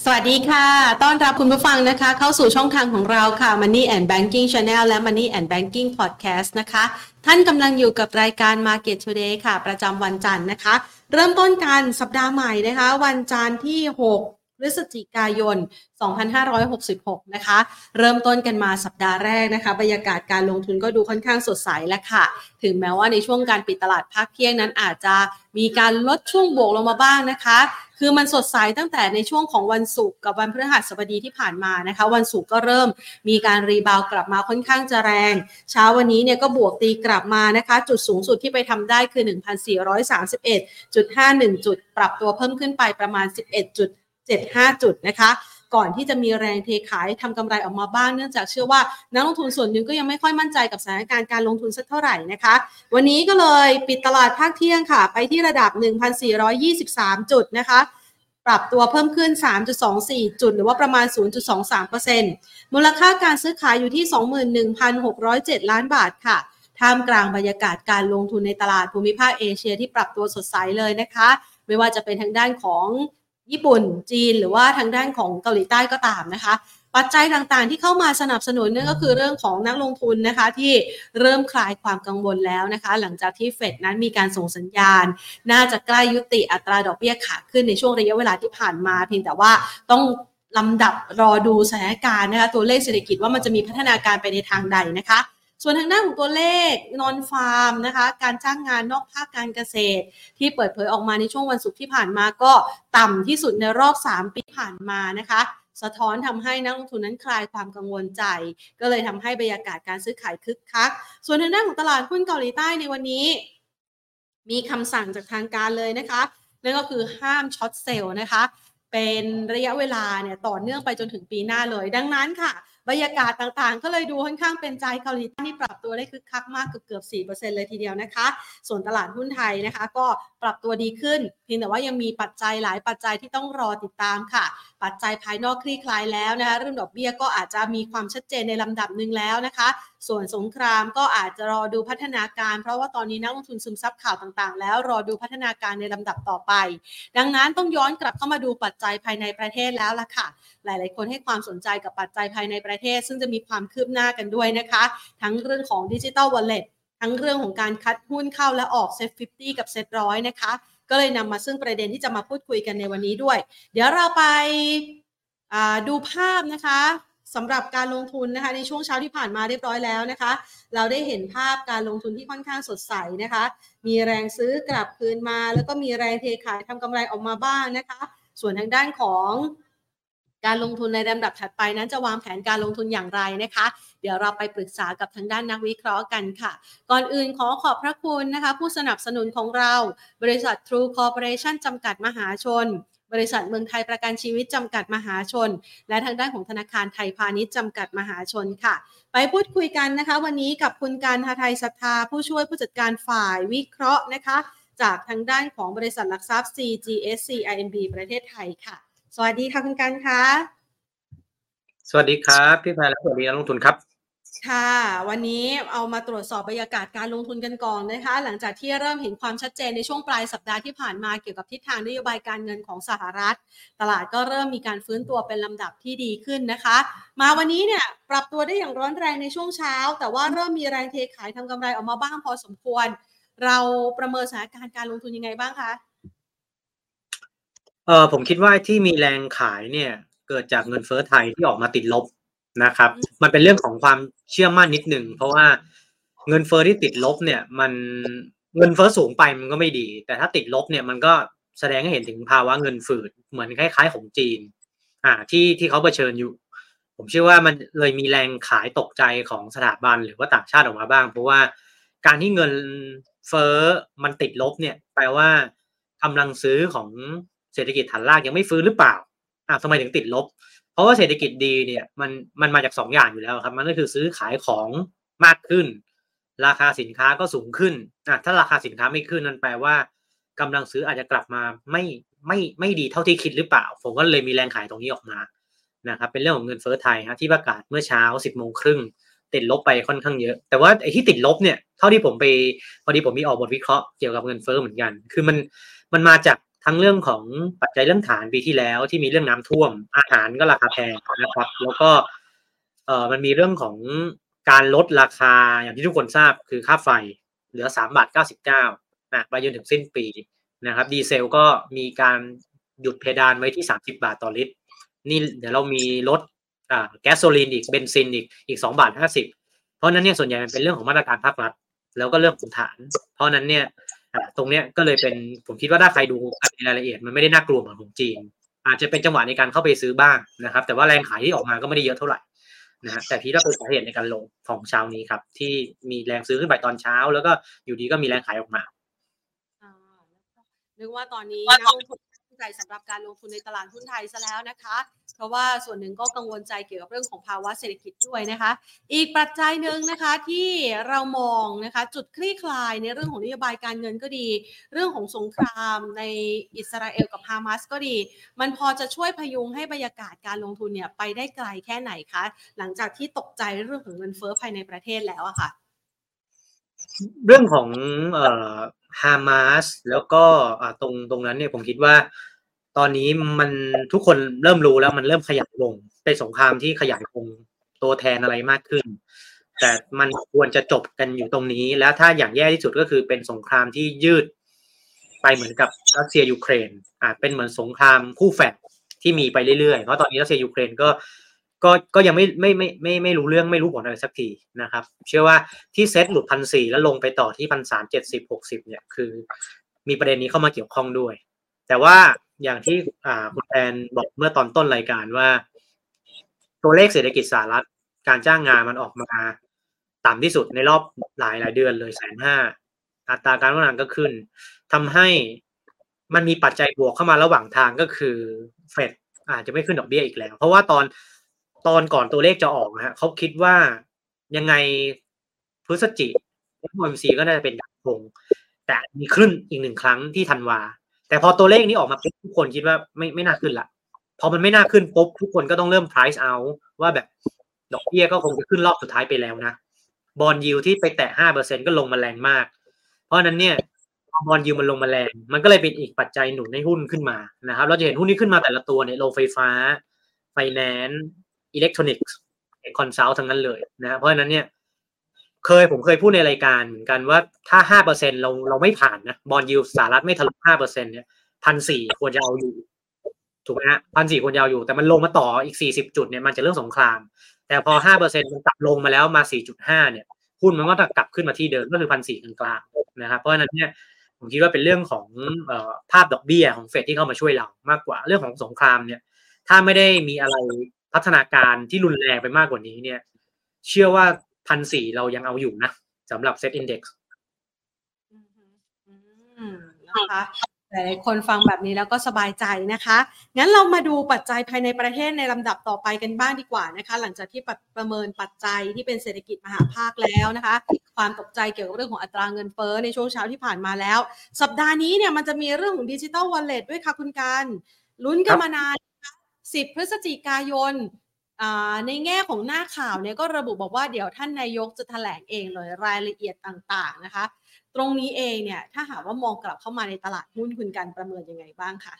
สวัสดีค่ะ ต้อนรับคุณผู้ฟังนะคะ เข้าสู่ช่องทางของเราค่ะ Money and Banking Channel และ Money and Banking Podcast นะคะ ท่านกำลังอยู่กับรายการ Market Today ค่ะ ประจำวันจันทร์นะคะ เริ่มต้นกันสัปดาห์ใหม่นะคะ วันจันทร์ที่ 6พฤศจิกายน 2566 นะคะ เริ่มต้นกันมาสัปดาห์แรกนะคะ บรรยากาศการลงทุนก็ดูค่อนข้างสดใสแล้วค่ะ ถึงแม้ว่าในช่วงการปิดตลาดภาคเที่ยงนั้นอาจจะมีการลดช่วงบวกลงมาบ้างนะคะ คือมันสดใสตั้งแต่ในช่วงของวันศุกร์กับวันพฤหัสบดีที่ผ่านมานะคะ วันศุกร์ก็เริ่มมีการรีบาวกลับมาค่อนข้างจะแรง เช้าวันนี้เนี่ยก็บวกตีกลับมานะคะ จุดสูงสุดที่ไปทำได้คือ 1,431.51 จุด ปรับตัวเพิ่มขึ้นไปประมาณ 11.75 จุดนะคะ ก่อนที่จะมีแรงเทขายทำกำไรออกมาบ้าง เนื่องจากเชื่อว่านักลงทุนส่วนหนึ่งก็ยังไม่ค่อยมั่นใจกับสถานการณ์การลงทุนสักเท่าไหร่นะคะ วันนี้ก็เลยปิดตลาดภาคเที่ยงค่ะ ไปที่ระดับ 1,423 จุดนะคะปรับตัวเพิ่มขึ้น 3.24 จุด หรือว่าประมาณ 0.23%มูลค่าการซื้อขายอยู่ที่ 21,607 ล้านบาทค่ะ ท่ามกลางบรรยากาศการลงทุนในตลาดภูมิภาคเอเชียที่ปรับตัวสดใสเลยนะคะ ไม่ว่าจะเป็นทางด้านของ ญี่ปุ่นจีนหรือว่าทางด้านของเกาหลีใต้ก็ตามนะคะ ปัจจัยต่างๆที่เข้ามาสนับสนุนนั่นก็คือเรื่องของนักลงทุนนะคะที่เริ่มคลายความกังวลแล้วนะคะ หลังจากที่เฟดนั้นมีการส่งสัญญาณ น่าจะใกล้ยุติอัตราดอกเบี้ยขาขึ้นในช่วงระยะเวลาที่ผ่านมา เพียงแต่ว่าต้องลำดับรอดูสถานการณ์นะคะตัวเลขเศรษฐกิจว่ามันจะมีพัฒนาการไปในทางใดนะคะ ส่วนทางด้านของตัวเลขนอนฟาร์มนะคะ การจ้างงานนอกภาคการเกษตร ที่เปิดเผยออกมาในช่วงวันศุกร์ที่ผ่านมาก็ต่ำที่สุดในรอบ 3 ปีผ่านมานะคะสะท้อนทำให้นักลงทุนนั้นคลายความกังวลใจ ก็เลยทำให้บรรยากาศการซื้อขายคึกคัก ส่วนทางด้านของตลาดหุ้นเกาหลีใต้ในวันนี้ มีคำสั่งจากทางการเลยนะคะนั่นก็คือห้ามช็อตเซลล์นะคะ เป็นระยะเวลาเนี่ยต่อเนื่องไปจนถึงปีหน้าเลย ดังนั้นค่ะ บรรยากาศต่างๆ ก็เลยดูค่อนข้างเป็นใจเกาหลีใต้นี่ปรับตัวได้คึกคักมากเกือบเกือบ4%เลยทีเดียวนะคะ ส่วนตลาดหุ้นไทยนะคะ ก็ ปรับตัวดีขึ้น เพียงแต่ว่ายังมีปัจจัยหลายปัจจัยที่ต้องรอติดตามค่ะ ปัจจัยภายนอกคลี่คลายแล้วนะคะเรื่องดอกเบี้ยก็อาจจะมีความชัดเจนในลำดับหนึ่งแล้วนะคะ ส่วนสงครามก็อาจจะรอดูพัฒนาการ เพราะว่าตอนนี้นักลงทุนซึมซับข่าวต่างๆ แล้วรอดูพัฒนาการในลำดับต่อไป ดังนั้นต้องย้อนกลับเข้ามาดูปัจจัยภายในประเทศแล้วล่ะค่ะ หลาย ๆ คนให้ความสนใจกับปัจจัยภายในประเทศ ซึ่งจะมีความคืบหน้ากันด้วยนะคะ ทั้งเรื่องของดิจิ t a ลวอลเล็ต ทั้งเรื่องของการคัดหุ้นเข้าและออกเซ็ต50กับเซ็ตร้อยนะคะ ก็เลยนำมาซึ่งประเด็นที่จะมาพูดคุยกันในวันนี้ด้วย เดี๋ยวเราไปดูภาพนะคะสำหรับการลงทุนนะคะในช่วงเช้าที่ผ่านมาเรียบร้อยแล้วนะคะ เราได้เห็นภาพการลงทุนที่ค่อนข้างสดใสนะคะ มีแรงซื้อกลับคืนมา แล้วก็มีแรงเทขายทำกำไรออกมาบ้างนะคะ ส่วนทางด้านของ การลงทุนในลำดับถัดไปนั้นจะวางแผนการลงทุนอย่างไรนะคะ เดี๋ยวเราไปปรึกษากับทางด้านนักวิเคราะห์กันค่ะ ก่อนอื่นขอขอบพระคุณนะคะ ผู้สนับสนุนของเราบริษัท True Corporation จำกัดมหาชนบริษัทเมืองไทยประกันชีวิตจำกัดมหาชน และทางด้านของธนาคารไทยพาณิชย์จำกัดมหาชนค่ะ ไปพูดคุยกันนะคะ วันนี้กับคุณการทาไทยศรัทธา ผู้ช่วยผู้จัดการฝ่ายวิเคราะห์นะคะ จากทางด้านของบริษัทหลักทรัพย์ CGSC IMB ประเทศไทยค่ะ สวัสดีค่ะคุณการคะสวัสดีครับ พี่แพรและสวัสดีนักลงทุนครับค่ะวันนี้เอามาตรวจสอบบรรยากาศการลงทุนกันก่อนนะคะ หลังจากที่เริ่มเห็นความชัดเจนในช่วงปลายสัปดาห์ที่ผ่านมาเกี่ยวกับทิศทางนโยบายการเงินของสหรัฐ ตลาดก็เริ่มมีการฟื้นตัวเป็นลำดับที่ดีขึ้นนะคะ มาวันนี้เนี่ยปรับตัวได้อย่างร้อนแรงในช่วงเช้า แต่ว่าเริ่มมีแรงเทขายทำกำไรออกมาบ้างพอสมควร เราประเมินสถานการณ์การลงทุนยังไงบ้างคะเออผมคิดว่าที่มีแรงขายเนี่ย เกิดจากเงินเฟ้อไทยที่ออกมาติดลบนะครับ มันเป็นเรื่องของความเชื่อมั่นนิดหนึ่งเพราะว่าเงินเฟ้อที่ติดลบเนี่ย มันเงินเฟ้อสูงไปมันก็ไม่ดี แต่ถ้าติดลบเนี่ยมันก็แสดงให้เห็นถึงภาวะเงินฝืดเหมือนคล้าย ๆ ของจีน อ่าที่ที่เขาเผชิญอยู่ ผมเชื่อว่ามันเลยมีแรงขายตกใจของสถาบันหรือว่าต่างชาติออกมาบ้าง เพราะว่าการที่เงินเฟ้อมันติดลบเนี่ย แปลว่ากำลังซื้อของ เศรษฐกิจฐานรากยังไม่ฟื้นหรือเปล่าอ่าทำไมถึงติดลบ เพราะว่าเศรษฐกิจดีเนี่ยมันมันมาจากสองอย่างอยู่แล้วครับมันก็คือซื้อขายของมากขึ้น ราคาสินค้าก็สูงขึ้นอะถ้าราคาสินค้าไม่ขึ้นนั่นแปลว่ากำลังซื้ออาจจะกลับมาไม่ไม่ไม่ดีเท่าที่คิดหรือเปล่า ผมก็เลยมีแรงขายตรงนี้ออกมานะครับเป็นเรื่องของเงินเฟ้อไทยฮะที่ประกาศเมื่อเช้าสิบโมงครึ่งติดลบไปค่อนข้างเยอะ แต่ว่าไอ้ที่ติดลบเนี่ยเท่าที่ผมไปพอดีผมมีออกบทวิเคราะห์เกี่ยวกับเงินเฟ้อเหมือนกัน คือมันมันมาจาก ทั้งเรื่องของปัจจัยเรื่องฐานปีที่แล้วที่มีเรื่องน้ำท่วม อาหารก็ราคาแพงนะครับ แล้วก็เออมันมีเรื่องของการลดราคาอย่างที่ทุกคนทราบคือค่าไฟเหลือสามบาทเก้าสิบเก้านะไปจนถึงสิ้นปีนะครับ ดีเซลก็มีการหยุดเพดานไว้ที่สามสิบาทต่อลิตร นี่เดี๋ยวเรามีลดอ่าแก๊สโซลีนอีกเบนซินอีกอีกสองบาทห้าสิบเพราะนั้นเนี่ยส่วนใหญ่มันเป็นเรื่องของมาตรการภาครัฐ แล้วก็เรื่องของฐาน เพราะนั้นเนี่ย ตรงเนี้ยก็เลยเป็นผมคิดว่าถ้าใครดูในรายละเอียดมันไม่ได้น่ากลัวเหมือนของจีน อาจจะเป็นจังหวะในการเข้าไปซื้อบ้างนะครับ แต่ว่าแรงขายที่ออกมาก็ไม่ได้เยอะเท่าไหร่นะฮะแต่ที่ว่าเป็นสาเหตุในการลงของเช้านี้ครับ ที่มีแรงซื้อขึ้นไปตอนเช้า แล้วก็อยู่ดีก็มีแรงขายออกมานึกว่าตอนนี้นักลงทุน ใจสำหรับการลงทุนในตลาดหุ้นไทยซะแล้วนะคะ เพราะว่าส่วนหนึ่งก็กังวลใจเกี่ยวกับเรื่องของภาวะเศรษฐกิจด้วยนะคะ อีกปัจจัยหนึ่งนะคะที่เรามองนะคะจุดคลี่คลายในเรื่องของนโยบายการเงินก็ดี เรื่องของสงครามในอิสราเอลกับฮามาสก็ดี มันพอจะช่วยพยุงให้บรรยากาศการลงทุนเนี่ยไปได้ไกลแค่ไหนคะหลังจากที่ตกใจเรื่องของเงินเฟ้อภายในประเทศแล้วอะค่ะเรื่องของเอ่อฮามาสแล้วก็ตรงตรงนั้นเนี่ยผมคิดว่า ตอนนี้มันทุกคนเริ่มรู้แล้วมันเริ่มขยายวงเป็นสงครามที่ขยายวงตัวแทนอะไรมากขึ้น แต่มันควรจะจบกันอยู่ตรงนี้ แล้วถ้าอย่างแย่ที่สุดก็คือเป็นสงครามที่ยืด ไปเหมือนกับรัสเซียยูเครนอาเป็นเหมือนสงครามคู่แฝดที่มีไปเรื่อยๆ เพราะตอนนี้รัสเซียยูเครนก็ก็ก็ยังไม่ไม่ไม่ไม่ไม่รู้เรื่องไม่รู้ผลอะไรสักทีนะครับ เชื่อว่าที่เซ็ตหลุดพันสี่แล้วลงไปต่อที่พันสามเจ็ดสิบหกสิบเนี่ยคือ มีประเด็นนี้เข้ามาเกี่ยวข้องด้วย แต่ว่า อย่างที่อ่าคุณแอนบอกเมื่อตอนต้นรายการว่า ตัวเลขเศรษฐกิจสหรัฐ การจ้างงานมันออกมา ต่ำที่สุดในรอบหลายหลายเดือนเลยแสนห้าอัตราการว่างงานก็ขึ้นทำให้มันมีปัจจัยบวกเข้ามาระหว่างทางก็คือเฟดอาจจะไม่ขึ้นดอกเบี้ยอีกแล้ว เพราะว่าตอนตอนก่อนตัวเลขจะออกนะฮะเขาคิดว่ายังไงพฤศจิกายนซีก็น่าจะเป็นดับคงแต่มีขึ้นอีกหนึ่งครั้งที่ธันวา แต่พอตัวเลขนี้ออกมาปุ๊บทุกคนคิดว่าไม่ไม่น่าขึ้นละพอมันไม่น่าขึ้นปุ๊บทุกคนก็ต้องเริ่ม price out ว่าแบบดอกเบี้ยก็คงจะขึ้นรอบสุดท้ายไปแล้วนะบอลยิวที่ไปแตะห้าเปอร์เซ็นก็ลงมาแรงมาก เพราะนั้นเนี่ยบอลยิวมันลงมาแรง มันก็เลยเป็นอีกปัจจัยหนุนให้หุ้นขึ้นมานะครับ เราจะเห็นหุ้นที่ขึ้นมาแต่ละตัวเนี่ยโรงไฟฟ้า ไฟแนนซ์อิเล็กทรอนิกส์คอนซัลท์ทั้งนั้นเลยนะเพราะฉะนั้นเนี่ย เคยผมเคยพูดในรายการเหมือนกันว่าถ้าห้าเปอร์เซ็นต์เราเราไม่ผ่านนะ bond yield สหรัฐไม่ทะลุห้าเปอร์เซ็นต์เนี่ยพันสี่ควรจะเอาอยู่ถูกไหมฮะพันสี่ควรจะเอาอยู่ แต่มันลงมาต่ออีกสี่สิบจุดเนี่ยมันจะเรื่องสงคราม แต่พอห้าเปอร์เซ็นต์มันกลับลงมาแล้วมาสี่จุดห้าเนี่ยหุ้นมันก็จะกลับขึ้นมาที่เดิมก็คือพันสี่กลางๆนะครับเพราะฉะนั้นเนี่ยผมคิดว่าเป็นเรื่องของอภาพดอกเบี้ยของเฟดที่เข้ามาช่วยเรามากกว่าเรื่องของสงครามเนี่ย ถ้าไม่ได้มีอะไรพัฒนาการที่รุนแรงไปมากกว่านี้เนี่ย เชื่อว่า พันสี่เรายังเอาอยู่นะสำหรับเซ็ตอินดี x นะคะหลายคนฟังแบบนี้แล้วก็สบายใจนะคะ งั้นเรามาดูปัจจัยภายในประเทศในลำดับต่อไปกันบ้างดีกว่านะคะ หลังจากที่ประเมินปัจจัยที่เป็นเศรษฐกิจมหาภาคแล้วนะคะ ความตกใจเกี่ยวกับเรื่องของอัตราเงินเฟ้อในช่วงเช้าที่ผ่านมาแล้ว สัปดาห์นี้เนี่ยมันจะมีเรื่องของดิจิตอลวอลเล็ตด้วยค่ะคุณการลุ้นกันมานาน10 พฤศจิกายน ในแง่ของหน้าข่าวเนี่ยก็ระบุบอกว่าเดี๋ยวท่านนายกจะแถลงเองเลยรายละเอียดต่างๆนะคะ ตรงนี้เองเนี่ยถ้าหากว่ามองกลับเข้ามาในตลาดหุ้นคุณการประเมินยังไงบ้างคะ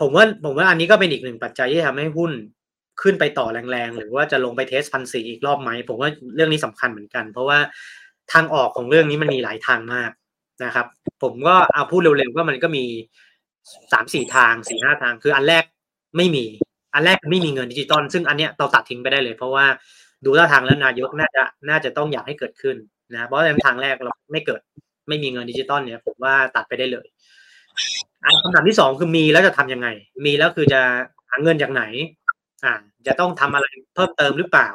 ผมว่าผมว่าอันนี้ก็เป็นอีกหนึ่งปัจจัยที่ทำให้หุ้นขึ้นไปต่อแรงๆ หรือว่าจะลงไป test พันสี่อีกรอบไหมผมว่าเรื่องนี้สำคัญเหมือนกัน เพราะว่าทางออกของเรื่องนี้มันมีหลายทางมากนะครับ ผมก็เอาพูดเร็วๆว่ามันก็มีสามสี่ทางสี่ห้าทาง คืออันแรกไม่มี อันแรกไม่มีเงินดิจิตอลซึ่งอันเนี้ยเราตัดทิ้งไปได้เลย เพราะว่าดูท่าทางแล้วนายกน่าจะน่าจะต้องอยากให้เกิดขึ้นนะเพราะในทางแรกเราไม่เกิดไม่มีเงินดิจิตอลเนี่ยผมว่าตัดไปได้เลยอันคำถามที่สองคือมีแล้วจะทํำยังไง มีแล้วคือจะหาเงินจากไหน อ่า จะต้องทำอะไรเพิ่มเติมหรือเปล่า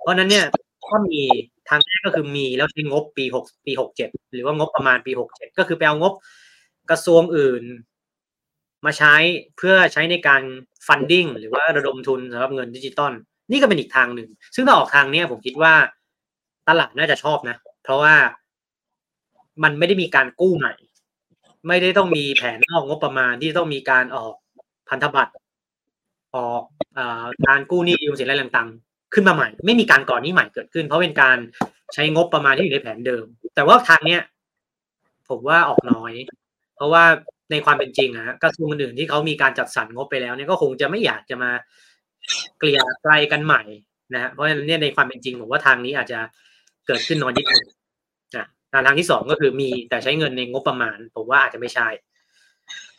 เพราะนั้นเนี่ยถ้ามีทางแรกก็คือมีแล้วใช้งบปีหกปีหกเจ็ดหรือว่างบประมาณปีหกเจ็ดก็คือไปเอางบกระทรวงอื่น มาใช้เพื่อใช้ในการฟันดิ้งหรือว่าระดมทุนสำหรับเงินดิจิตอลนี่ก็เป็นอีกทางหนึ่ง ซึ่งถ้าออกทางนี้ผมคิดว่าตลาดน่าจะชอบนะ เพราะว่ามันไม่ได้มีการกู้ใหม่ ไม่ได้ต้องมีแผนออกงบประมาณที่ต้องมีการออกพันธบัตรออกอการกู้หนี้ยืมสินอะไรต่างๆ ขึ้นมาใหม่ ไม่มีการก่อนนี้ใหม่เกิดขึ้น เพราะเป็นการใช้งบประมาณที่อยู่ในแผนเดิม แต่ว่าทางเนี้ยผมว่าออกน้อย เพราะว่า ในความเป็นจริงอะกระทรวงอื่นที่เขามีการจัดสรรงบไปแล้วเนี่ยก็คงจะไม่อยากจะมาเกลี่ยไกลกันใหม่นะฮะเพราะฉะนั้นเนี่ยในความเป็นจริงผมว่าทางนี้อาจจะเกิดขึ้นน้อยนิดนึงนะทางที่สองก็คือมีแต่ใช้เงินในงบประมาณผมว่าอาจจะไม่ใช่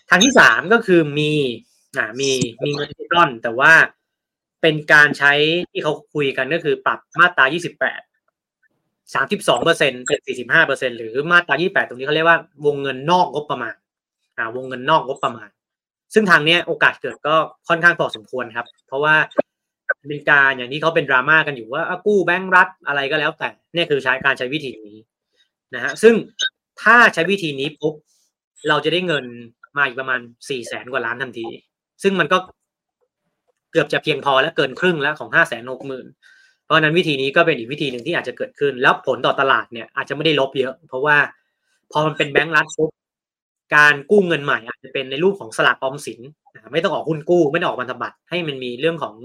ทางที่สามก็คือมีอ่ามีมีเงินดิจิตอลแต่ว่าเป็นการใช้ที่เขาคุยกันก็คือปรับมาตรา 28 32เปอร์เซ็นเป็น 45เปอร์เซ็นหรือมาตรา 28 ตรงนี้เขาเรียกว่าวงเงินนอกงบประมาณ วงเงินนอกงบประมาณ ซึ่งทางเนี้ยโอกาสเกิดก็ค่อนข้างพอสมควรครับ เพราะว่าเป็นกาอย่างนี้เขาเป็นดราม่ากันอยู่ว่ากู้แบงก์รัฐอะไรก็แล้วแต่นี่คือใช้การใช้วิธีนี้นะฮะซึ่งถ้าใช้วิธีนี้ปุ๊บเราจะได้เงินมาอีกประมาณสี่แสนกว่าล้านทันที ซึ่งมันก็เกือบจะเพียงพอและเกินครึ่งแล้วของห้าแสนหกหมื่นเพราะนั้นวิธีนี้ก็เป็นอีกวิธีหนึ่งที่อาจจะเกิดขึ้น แล้วผลต่อตลาดเนี่ยอาจจะไม่ได้ลบเยอะ เพราะว่าพอมันเป็นแบงก์รัฐปุ๊บ การกู้เงินใหม่อาจจะเป็นในรูปของสลากออมสินไม่ต้องออกหุ้นกู้ไม่ต้องออกพันธบัตรให้มันมีเรื่องของ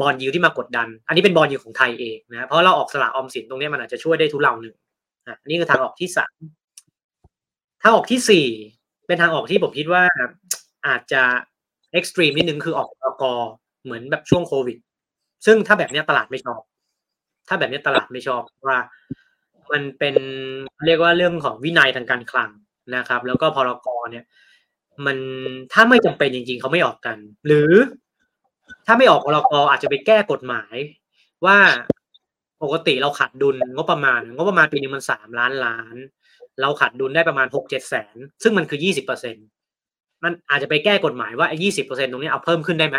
bond yield ที่มากดดัน อันนี้เป็น bond yield ของไทยเองนะเพราะเราออกสลากออมสินตรงนี้มันอาจจะช่วยได้ทุเลาหนึ่งอันนี้คือทางออกที่สามทางออกที่สี่เป็นทางออกที่ผมคิดว่าอาจจะ extreme นิดนึงคือออกพรก.เหมือนแบบช่วงโควิด ซึ่งถ้าแบบนี้ตลาดไม่ชอบ ถ้าแบบนี้ตลาดไม่ชอบว่า มันเป็นเรียกว่าเรื่องของวินัยทางการคลัง นะครับ แล้วก็พรกรเนี่ย มันถ้าไม่จำเป็นจริง ๆเขาไม่ออกกัน หรือถ้าไม่ออกพรกอาจจะไปแก้กฎหมาย ว่าปกติเราขาดดุลงบประมาณงบประมาณปีนึงมันสามล้านล้าน เราขาดดุลได้ประมาณหกเจ็ดแสน ซึ่งมันคือยี่สิบเปอร์เซ็นมันอาจจะไปแก้กฎหมายว่าไอ้ยี่สิบเปอร์เซ็นตรงนี้เอาเพิ่มขึ้นได้ไหม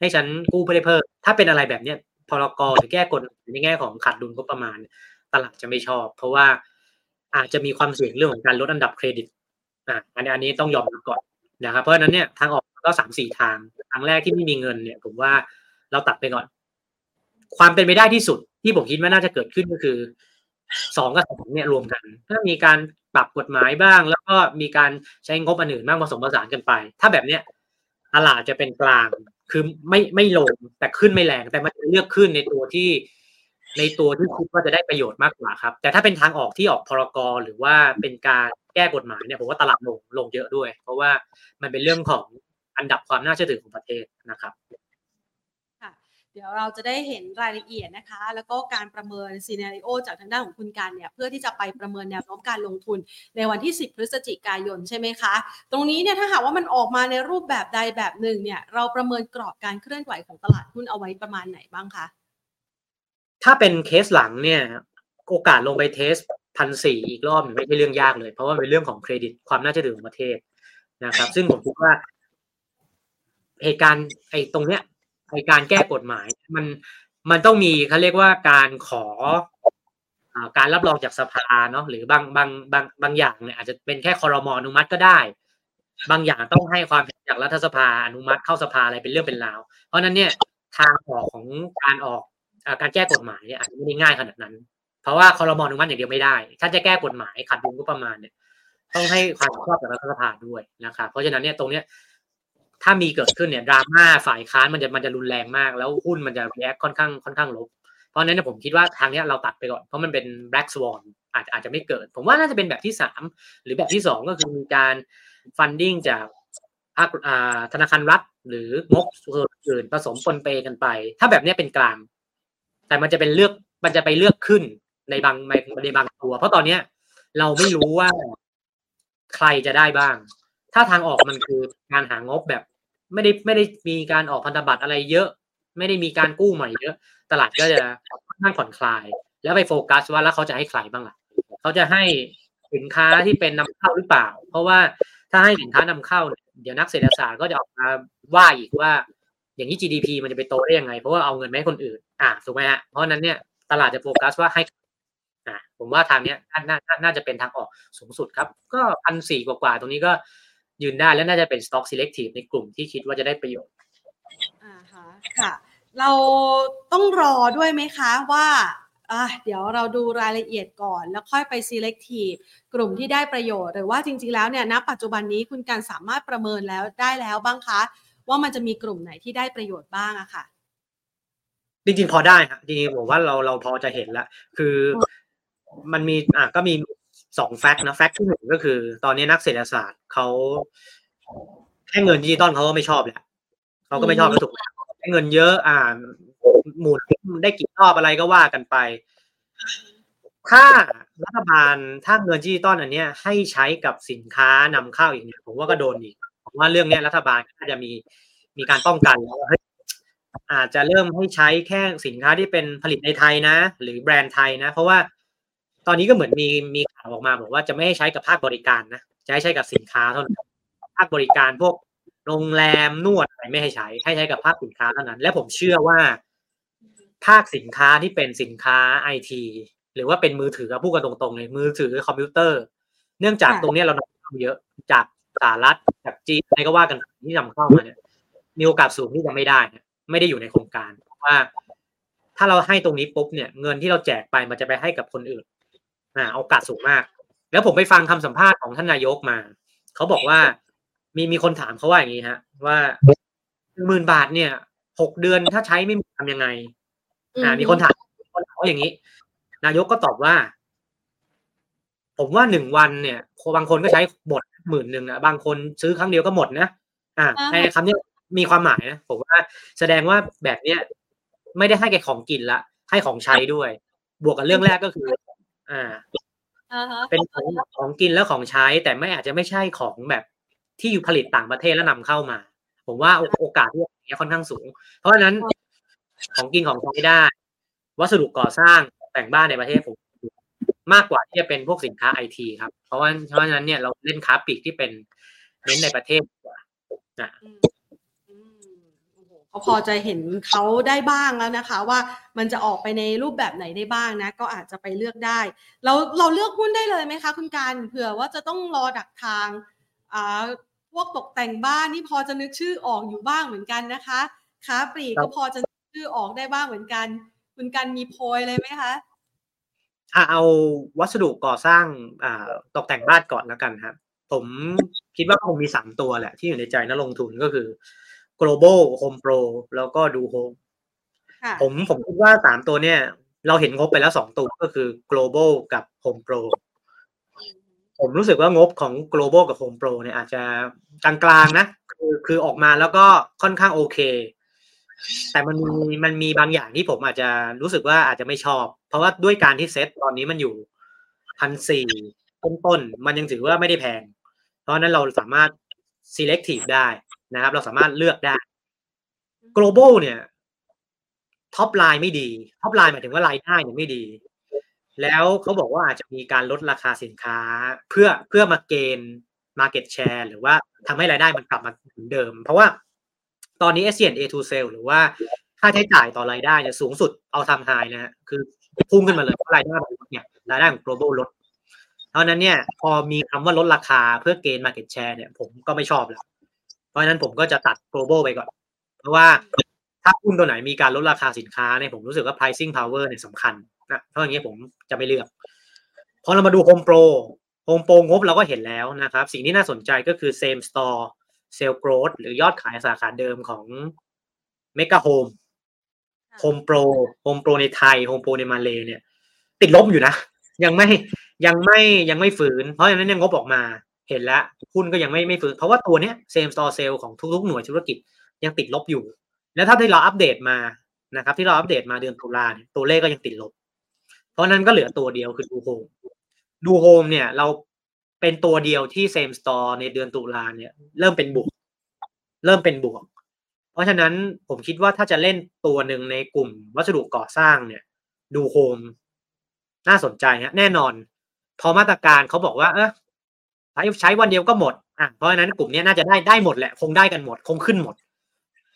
ให้ฉันกู้เพื่อได้เพิ่ม ถ้าเป็นอะไรแบบเนี้ยพรกหรือแก้กฎในแง่ของขาดดุลงบประมาณ ตลาดจะไม่ชอบ เพราะว่า อาจจะมีความเสี่ยงเรื่องของการลดอันดับเครดิตอ่าอันนี้อันนี้ต้องยอมรับก่อนนะครับ เพราะฉะนั้นเนี่ยทางออกก็สามสี่ทางทางแรกที่ไม่มีเงินเนี่ย ผมว่าเราตัดไปก่อน ความเป็นไปได้ที่สุดที่ผมคิดว่าน่าจะเกิดขึ้นก็คือสองกับสองเนี่ยรวมกัน ถ้ามีการปรับกฎหมายบ้าง แล้วก็มีการใช้งบอันอื่นบ้างผสมผสานกันไป ถ้าแบบเนี้ยตลาดจะเป็นกลางคือไม่ไม่ลงแต่ขึ้นไม่แรงแต่มันเลือกขึ้นในตัวที่ ในตัวที่คิดว่าจะได้ประโยชน์มากกว่าครับ แต่ถ้าเป็นทางออกที่ออกพรกรหรือว่าเป็นการแก้กฎหมายเนี่ยผมว่าตลาดลงลงเยอะด้วย เพราะว่ามันเป็นเรื่องของอันดับความน่าเชื่อถือของประเทศนะครับเดี๋ยวเราจะได้เห็นรายละเอียดนะคะ แล้วก็การประเมินซีนารีโอจากทางด้านของคุณการเนี่ย เพื่อที่จะไปประเมินแนวโน้มการลงทุนในวันที่ 10 พฤศจิกายนใช่ไหมคะ ตรงนี้เนี่ยถ้าหากว่ามันออกมาในรูปแบบใดแบบหนึ่งเนี่ย เราประเมินกรอบการเคลื่อนไหวของตลาดหุ้นเอาไว้ประมาณไหนบ้างคะ ถ้าเป็นเคสหลังเนี่ย โอกาสลงไปเทสพันสี่อีกรอบไม่ใช่เรื่องยากเลย เพราะว่าเป็นเรื่องของเครดิตความน่าเชื่อถือของประเทศนะครับ ซึ่งผมคิดว่าเหตุการณ์ไอ้ตรงเนี้ยในการแก้กฎหมาย มันมันต้องมีเขาเรียกว่าการขอการรับรองจากสภาเนาะหรือบางบางบางบางอย่างเนี่ยอาจจะเป็นแค่คอรมออนุมัติก็ได้ บางอย่างต้องให้ความเห็นจากรัฐสภาอนุมัติเข้าสภาอะไรเป็นเรื่องเป็นราว เพราะนั้นเนี่ยทางออกของการออก การแก้กฎหมายเนี่ยอาจจะไม่ได้ง่ายขนาดนั้น เพราะว่าคอรมอนุมัติอย่างเดียวไม่ได้ ถ้าจะแก้กฎหมายขัดดุลก็ประมาณเนี่ยต้องให้ความชอบจากรัฐสภาด้วยนะครับเพราะฉะนั้นเนี่ยตรงเนี้ยถ้ามีเกิดขึ้นเนี่ยดราม่าฝ่ายค้านมันจะมันจะรุนแรงมาก แล้วหุ้นมันจะรีแอคค่อนข้างค่อนข้างลบ เพราะนั้นเนี่ยผมคิดว่าทางนี้เราตัดไปก่อนเพราะมันเป็น black swan อาจจะอาจจะไม่เกิด ผมว่าน่าจะเป็นแบบที่สามหรือแบบที่สองก็คือมีการ funding จากภาคธนาคารรัฐ หรืองบอื่นผสมปนเปกันไป ถ้าแบบนี้เป็นกลาง แต่มันจะเป็นเลือกมันจะไปเลือกขึ้นในบางในบางตัว เพราะตอนเนี้ย เราไม่รู้ว่าใครจะได้บ้าง ถ้าทางออกมันคือการหางบแบบ ไม่ได้ไม่ได้มีการออกพันธบัตรอะไรเยอะ ไม่ได้มีการกู้ใหม่เยอะ ตลาดก็จะนข้างผ่อนคลาย แล้วไปโฟกัสว่าแล้วเขาจะให้ใครบ้างล่ะเขาจะให้สินค้าที่เป็นนำเข้าหรือเปล่า เพราะว่าถ้าให้สินค้านำเข้า เดี๋ยวนักเศรษฐศาสตร์ก็จะออกมาว่าอีกว่า อย่างนี้ GDP มันจะไปโตได้ยังไง เพราะว่าเอาเงินไปให้คนอื่น อ่าถูกไหมฮะเพราะนั้นเนี่ยตลาดจะโฟกัสว่าให้อ่าผมว่าทางเนี้ยน่าน่าจะเป็นทางออกสูงสุดครับ ก็พันสี่กว่าๆตรงนี้ก็ยืนได้และน่าจะเป็น stock selective ในกลุ่มที่คิดว่าจะได้ประโยชน์อ่าฮะค่ะ เราต้องรอด้วยไหมคะว่าอะเดี๋ยวเราดูรายละเอียดก่อน แล้วค่อยไป selective กลุ่มที่ได้ประโยชน์ หรือว่าจริงๆแล้วเนี่ยณปัจจุบันนี้คุณการสามารถประเมินแล้วได้แล้วบ้างคะ ว่ามันจะมีกลุ่มไหนที่ได้ประโยชน์บ้างอะค่ะจริงๆพอได้ครับจริงๆผมว่าเราเราพอจะเห็นแล้วคือมันมีอะก็มีสอง fact นะ fact ที่หนึ่งก็คือ ตอนนี้นักเศรษฐศาสตร์เขาแค่เงินดิจิตอลเขาก็ไม่ชอบแหละเขาก็ไม่ชอบแล้วถูกไหมแค่เงินเยอะ อ่าหมุนได้กี่รอบอะไรก็ว่ากันไป ถ้ารัฐบาลถ้าเงินดิจิตอลอันเนี้ยให้ใช้กับสินค้านำเข้าอีกเนี่ยผมว่าก็โดนอีกผม ว่าเรื่องนี้รัฐบาลน่าจะมีมีการป้องกันแล้วเฮ้ยอาจจะเริ่มให้ใช้แค่สินค้าที่เป็นผลิตในไทยนะ หรือแบรนด์ไทยนะ เพราะว่าตอนนี้ก็เหมือนมีมีข่าวออกมาบอกว่าจะไม่ให้ใช้กับภาคบริการนะจะให้ใช้กับสินค้าเท่านั้นภาคบริการพวกโรงแรมนวดอะไรไม่ให้ใช้ ให้ใช้กับภาคสินค้าเท่านั้น และผมเชื่อว่า ภาคสินค้าที่เป็นสินค้าไอทีหรือว่าเป็นมือถือพูดกันตรงๆเลยมือถือคอมพิวเตอร์ เนื่องจากตรงนี้เรานำเข้าเยอะจาก สหรัฐจากจีนอะไรก็ว่ากันที่นำเข้ามาเนี่ยมีโอกาสสูงที่จะไม่ได้ ไม่ได้อยู่ในโครงการเพราะว่า ถ้าเราให้ตรงนี้ปุ๊บเนี่ยเงินที่เราแจกไปมันจะไปให้กับคนอื่นอ่าโอกาสสูงมาก แล้วผมไปฟังคำสัมภาษณ์ของท่านนายกมาเขาบอกว่ามีมีคนถามเขาว่าอย่างนี้ฮะ ว่าหมื่นบาทเนี่ยหกเดือนถ้าใช้ไม่ทำยังไง อ่า มีคนถามคนถามว่าอย่างนี้ นายกก็ตอบว่า ผมว่าหนึ่งวันเนี่ยบางคนก็ใช้หมด หมื่นหนึ่งอะบางคนซื้อครั้งเดียวก็หมดนะอ่าในคำนี้มีความหมายนะผมว่าแสดงว่าแบบเนี้ยไม่ได้ให้แก่ของกินละ ให้ของใช้ด้วย บวกกับเรื่องแรกก็คือ อ่าเป็นของของกินแล้วของใช้ แต่ไม่อาจจะไม่ใช่ของแบบที่อยู่ผลิตต่างประเทศแล้วนำเข้ามา ผมว่าโอกาสที่อย่างนี้ค่อนข้างสูง เพราะฉะนั้นของกินของใช้ได้ วัสดุก่อสร้างแต่งบ้านในประเทศผม มากกว่าที่จะเป็นพวกสินค้าไอทีครับ เพราะว่าเพราะฉะนั้นเนี่ยเราเล่นค้าปลีกที่เป็นเน้นในประเทศกว่านะก็พอจะเห็นเขาได้บ้างแล้วนะคะ ว่ามันจะออกไปในรูปแบบไหนได้บ้างนะ ก็อาจจะไปเลือกได้เราเราเลือกหุ้นได้เลยไหมคะ คุณการเผื่อว่าจะต้องรอดักทางอ่าพวกตกแต่งบ้านนี่พอจะนึกชื่อออกอยู่บ้างเหมือนกันนะคะค้าปลีกก็พอจะนึกชื่อออกได้บ้างเหมือนกัน คุณการมีโพยเลยไหมคะ เอาวัสดุก่อสร้างอ่าตกแต่งบ้านก่อนแล้วกันครับผมคิดว่าคงมีสามตัวแหละ ที่อยู่ในใจนักลงทุนก็คือ global home pro แล้วก็ดู home ผมผมคิดว่าสามตัวเนี่ย เราเห็นงบไปแล้วสองตัวก็คือ global กับ home pro ผมรู้สึกว่างบของ global กับ home pro เนี่ยอาจจะกลางๆนะ คือคือออกมาแล้วก็ค่อนข้างโอเค แต่มันมีมันมีบางอย่างที่ผมอาจจะรู้สึกว่าอาจจะไม่ชอบ เพราะว่าด้วยการที่เซ็ตตอนนี้มันอยู่พันสี่ต้นๆมันยังถือว่าไม่ได้แพง เพราะนั้นเราสามารถ selective ได้นะครับ เราสามารถเลือกได้ global เนี่ยท็อปไลน์ไม่ดีท็อปไลน์หมายถึงว่ารายได้เนี่ยไม่ดี แล้วเขาบอกว่าอาจจะมีการลดราคาสินค้า เพื่อเพื่อมาเกณฑ์ market share หรือว่าทำให้รายได้มันกลับมาเหมือนเดิม เพราะว่า ตอนนี้ s a to sale หรือว่าค่าใช้จ่ายต่อรายได้เนี่ยสูงสุดเอาทำไฮนะฮะคือพุ่งขึ้นมาเลยเพราะรายได้เนี่ยรายได้ของ global ลดเพราะนั้นเนี่ยพอมีคำว่าลดราคาเพื่อเกณฑ์ market share เนี่ยผมก็ไม่ชอบแล้ว เพราะฉะนั้นผมก็จะตัด global ไปก่อน เพราะว่าถ้าหุ้นตัวไหนมีการลดราคาสินค้าเนี่ยผมรู้สึกว่า pricing power เนี่ยสำคัญนะเพราะอย่างนี้ผมจะไม่เลือกพอเรามาดู Home Pro Home Pro งบเราก็เห็นแล้วนะครับ สิ่งที่น่าสนใจก็คือ same store sale growth หรือยอดขายสาขาเดิมของ Mega Home Home Pro Home Pro ในไทย Home Pro ในมาเลเนี่ย ติดลบอยู่นะ ยังไม่ยังไม่ยังไม่ฝืน เพราะฉะนั้นยังงบออกมาเห็นแล้วหุ้นก็ยังไม่ไม่ฟื้นเพราะว่าตัวเนี้ย same store sale ของทุกๆหน่วยธุรกิจยังติดลบอยู่ แล้วถ้าที่เราอัปเดตมานะครับ ที่เราอัปเดตมาเดือนตุลาเนี่ยตัวเลขก็ยังติดลบ เพราะนั้นก็เหลือตัวเดียวคือดูโฮมดูโฮมเนี่ย เรา เป็นตัวเดียวที่ same store ในเดือนตุลาเนี่ย เริ่มเป็นบวก เริ่มเป็นบวก เพราะฉะนั้นผมคิดว่าถ้าจะเล่นตัวหนึ่งในกลุ่มวัสดุก่อสร้างเนี่ย ดูโฮมน่าสนใจฮะแน่นอน พอมาตรการเขาบอกว่า เออใช้ใช้วันเดียวก็หมดอะเพราะฉะนั้นกลุ่มนี้น่าจะได้ได้หมดแหละ คงได้กันหมด คงขึ้นหมด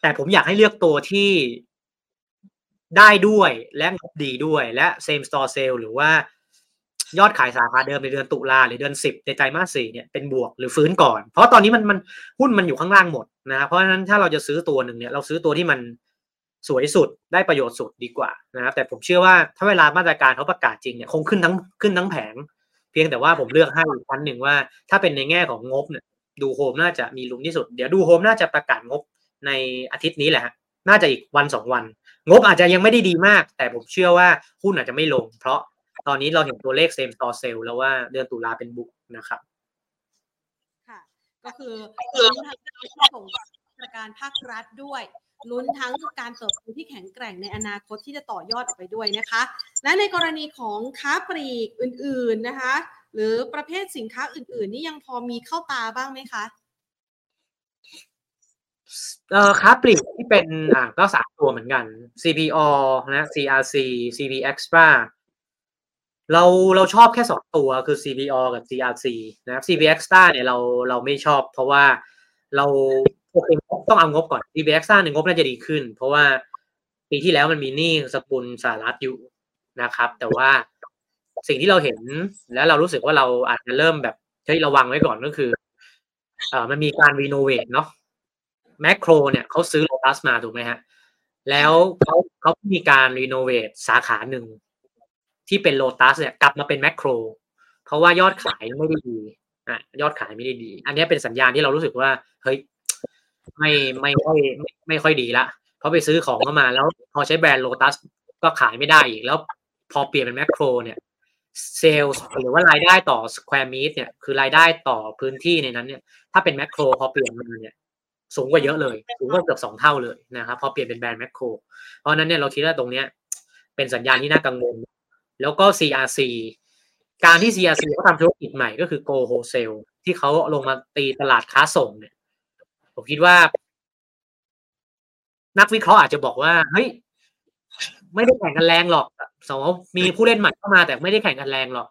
แต่ผมอยากให้เลือกตัวที่ได้ด้วยและงบดีด้วยและ same store sale หรือว่า ยอดขายสาขาเดิมในเดือนตุลาหรือเดือนสิบในไตรมาสสี่เนี่ยเป็นบวกหรือฟื้นก่อน เพราะตอนนี้มันมันหุ้นมันอยู่ข้างล่างหมดนะเพราะฉะนั้นถ้าเราจะซื้อตัวหนึ่งเนี่ยเราซื้อตัวที่มันสวยสุดได้ประโยชน์สุดดีกว่านะครับแต่ผมเชื่อว่าถ้าเวลามาตรการเขาประกาศจริงเนี่ยคงขึ้นทั้งขึ้นทั้งแผง เพียงแต่ว่าผมเลือกให้อีกชั้นหนึ่งว่า ถ้าเป็นในแง่ของงบเนี่ยดูโฮมน่าจะมีลุ้นที่สุด เดี๋ยวดูโฮมน่าจะประกาศงบในอาทิตย์นี้แหละ น่าจะอีกวันสองวัน งบอาจจะยังไม่ได้ดีมาก แต่ผมเชื่อว่าหุ้นอาจจะไม่ลง เพราะ ตอนนี้เราเห็นตัวเลขเซมต่อเซลแล้วว่าเดือนตุลาเป็นบุกนะครับค่ะก็คือลุ้นทั้งของราการภาครัฐด้วยลุ้นทั้งการเติบโตที่แข็งแกร่งในอนาคตที่จะต่อยอดออกไปด้วยนะคะ และในกรณีของค้าปลีกอื่น ๆนะคะ หรือประเภทสินค้าอื่น ๆ นี่ยังพอมีเข้าตาบ้างไหมคะเอ่อค้าปลีกที่เป็นอ่าก็สามตัวเหมือนกัน CPO นะ CRC CP Extra เราเราชอบแค่สองตัวคือ CPO กับ CRC นะครับ CP Extra เนี่ยเราเราไม่ชอบ เพราะว่าเราโอเคต้องเอางบก่อน CP Extra เนี่ยงบน่าจะดีขึ้น เพราะว่าปีที่แล้วมันมีหนี้สกุลสหรัฐอยู่นะครับ แต่ว่าสิ่งที่เราเห็นแล้วเรารู้สึกว่าเราอาจจะเริ่มแบบเฮ้ยระวังไว้ก่อนก็คือเอ่อมันมีการ renovate เนาะแมคโครเนี่ยเขาซื้อโลตัสมาถูกไหมฮะ แล้วเขาเขามีการ renovate สาขาหนึ่ง ที่เป็นโลตัสเนี่ยกลับมาเป็นแมคโคร เพราะว่ายอดขายไม่ได้ดีอะยอดขายไม่ได้ดี อันนี้เป็นสัญญาณที่เรารู้สึกว่าเฮ้ยไม่ไม่ค่อยไม่ไม่ค่อยดีละเพราะไปซื้อของเข้ามาแล้ว พอใช้แบรนด์โลตัสก็ขายไม่ได้อีก แล้วพอเปลี่ยนเป็นแมคโคร เนี่ยเซลล์หรือว่ารายได้ต่อ square meter เนี่ยคือรายได้ต่อพื้นที่ในนั้นเนี่ย ถ้าเป็นแมคโคร พอเปลี่ยนมาเนี่ยสูงกว่าเยอะเลย สูงกว่าเกือบสองเท่าเลยนะครับ พอเปลี่ยนเป็นแบรนด์แมคโคร เพราะนั้นเนี่ยเราคิดว่าตรงเนี้ยเป็นสัญญาณที่น่ากังวล แล้วก็ CRC การที่ CRC เขาทำธุรกิจใหม่ก็คือ Go Wholesale ที่เขาลงมาตีตลาดค้าส่งเนี่ย ผมคิดว่า นักวิเคราะห์อาจจะบอกว่า เฮ้ย ไม่ได้แข่งกันแรงหรอกสองมีผู้เล่นใหม่เข้ามาแต่ไม่ได้แข่งกันแรงหรอก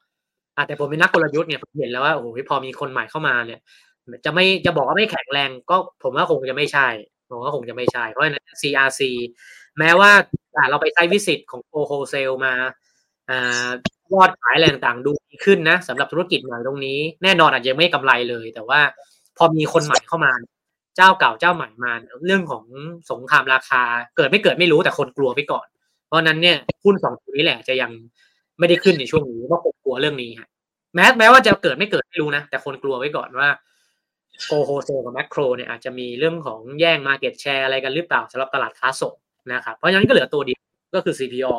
แต่ผมเป็นนักกลยุทธ์เนี่ยผมเห็นแล้วว่าโอ้โหพอมีคนใหม่เข้ามาเนี่ย จะไม่จะบอกว่าไม่แข็งแรง ก็ผมว่าคงจะไม่ใช่ผมว่าคงจะไม่ใช่เพราะฉะนั้น CRC แม้ว่าเราไปไซต์วิสิตของโอโฮเซลมา ยอดขายแรต่างๆดูดีขึ้นนะสำหรับธุรกิจใหม่ตรงนี้ แน่นอนอาจจะไม่กำไรเลย แต่ว่าพอมีคนใหม่เข้ามา เจ้าเก่าเจ้าใหม่มาเรื่องของสงครามราคา เกิดไม่เกิดไม่รู้แต่คนกลัวไปก่อน เพราะนั้นเนี่ยหุ้นสองตัวนี้แหละจะยังไม่ได้ขึ้นในช่วงนี้เพราะคนกลัวเรื่องนี้ฮะแม้แม้ว่าจะเกิดไม่เกิดไม่รู้นะแต่คนกลัวไว้ก่อนว่าโกโฮเซกับแมคโครเนี่ยอาจจะมีเรื่องของแย่งมาเก็ตแชร์อะไรกันหรือเปล่าสำหรับตลาดค้าส่งนะครับเพราะฉะนั้นก็เหลือตัวเดียวก็คือ CPO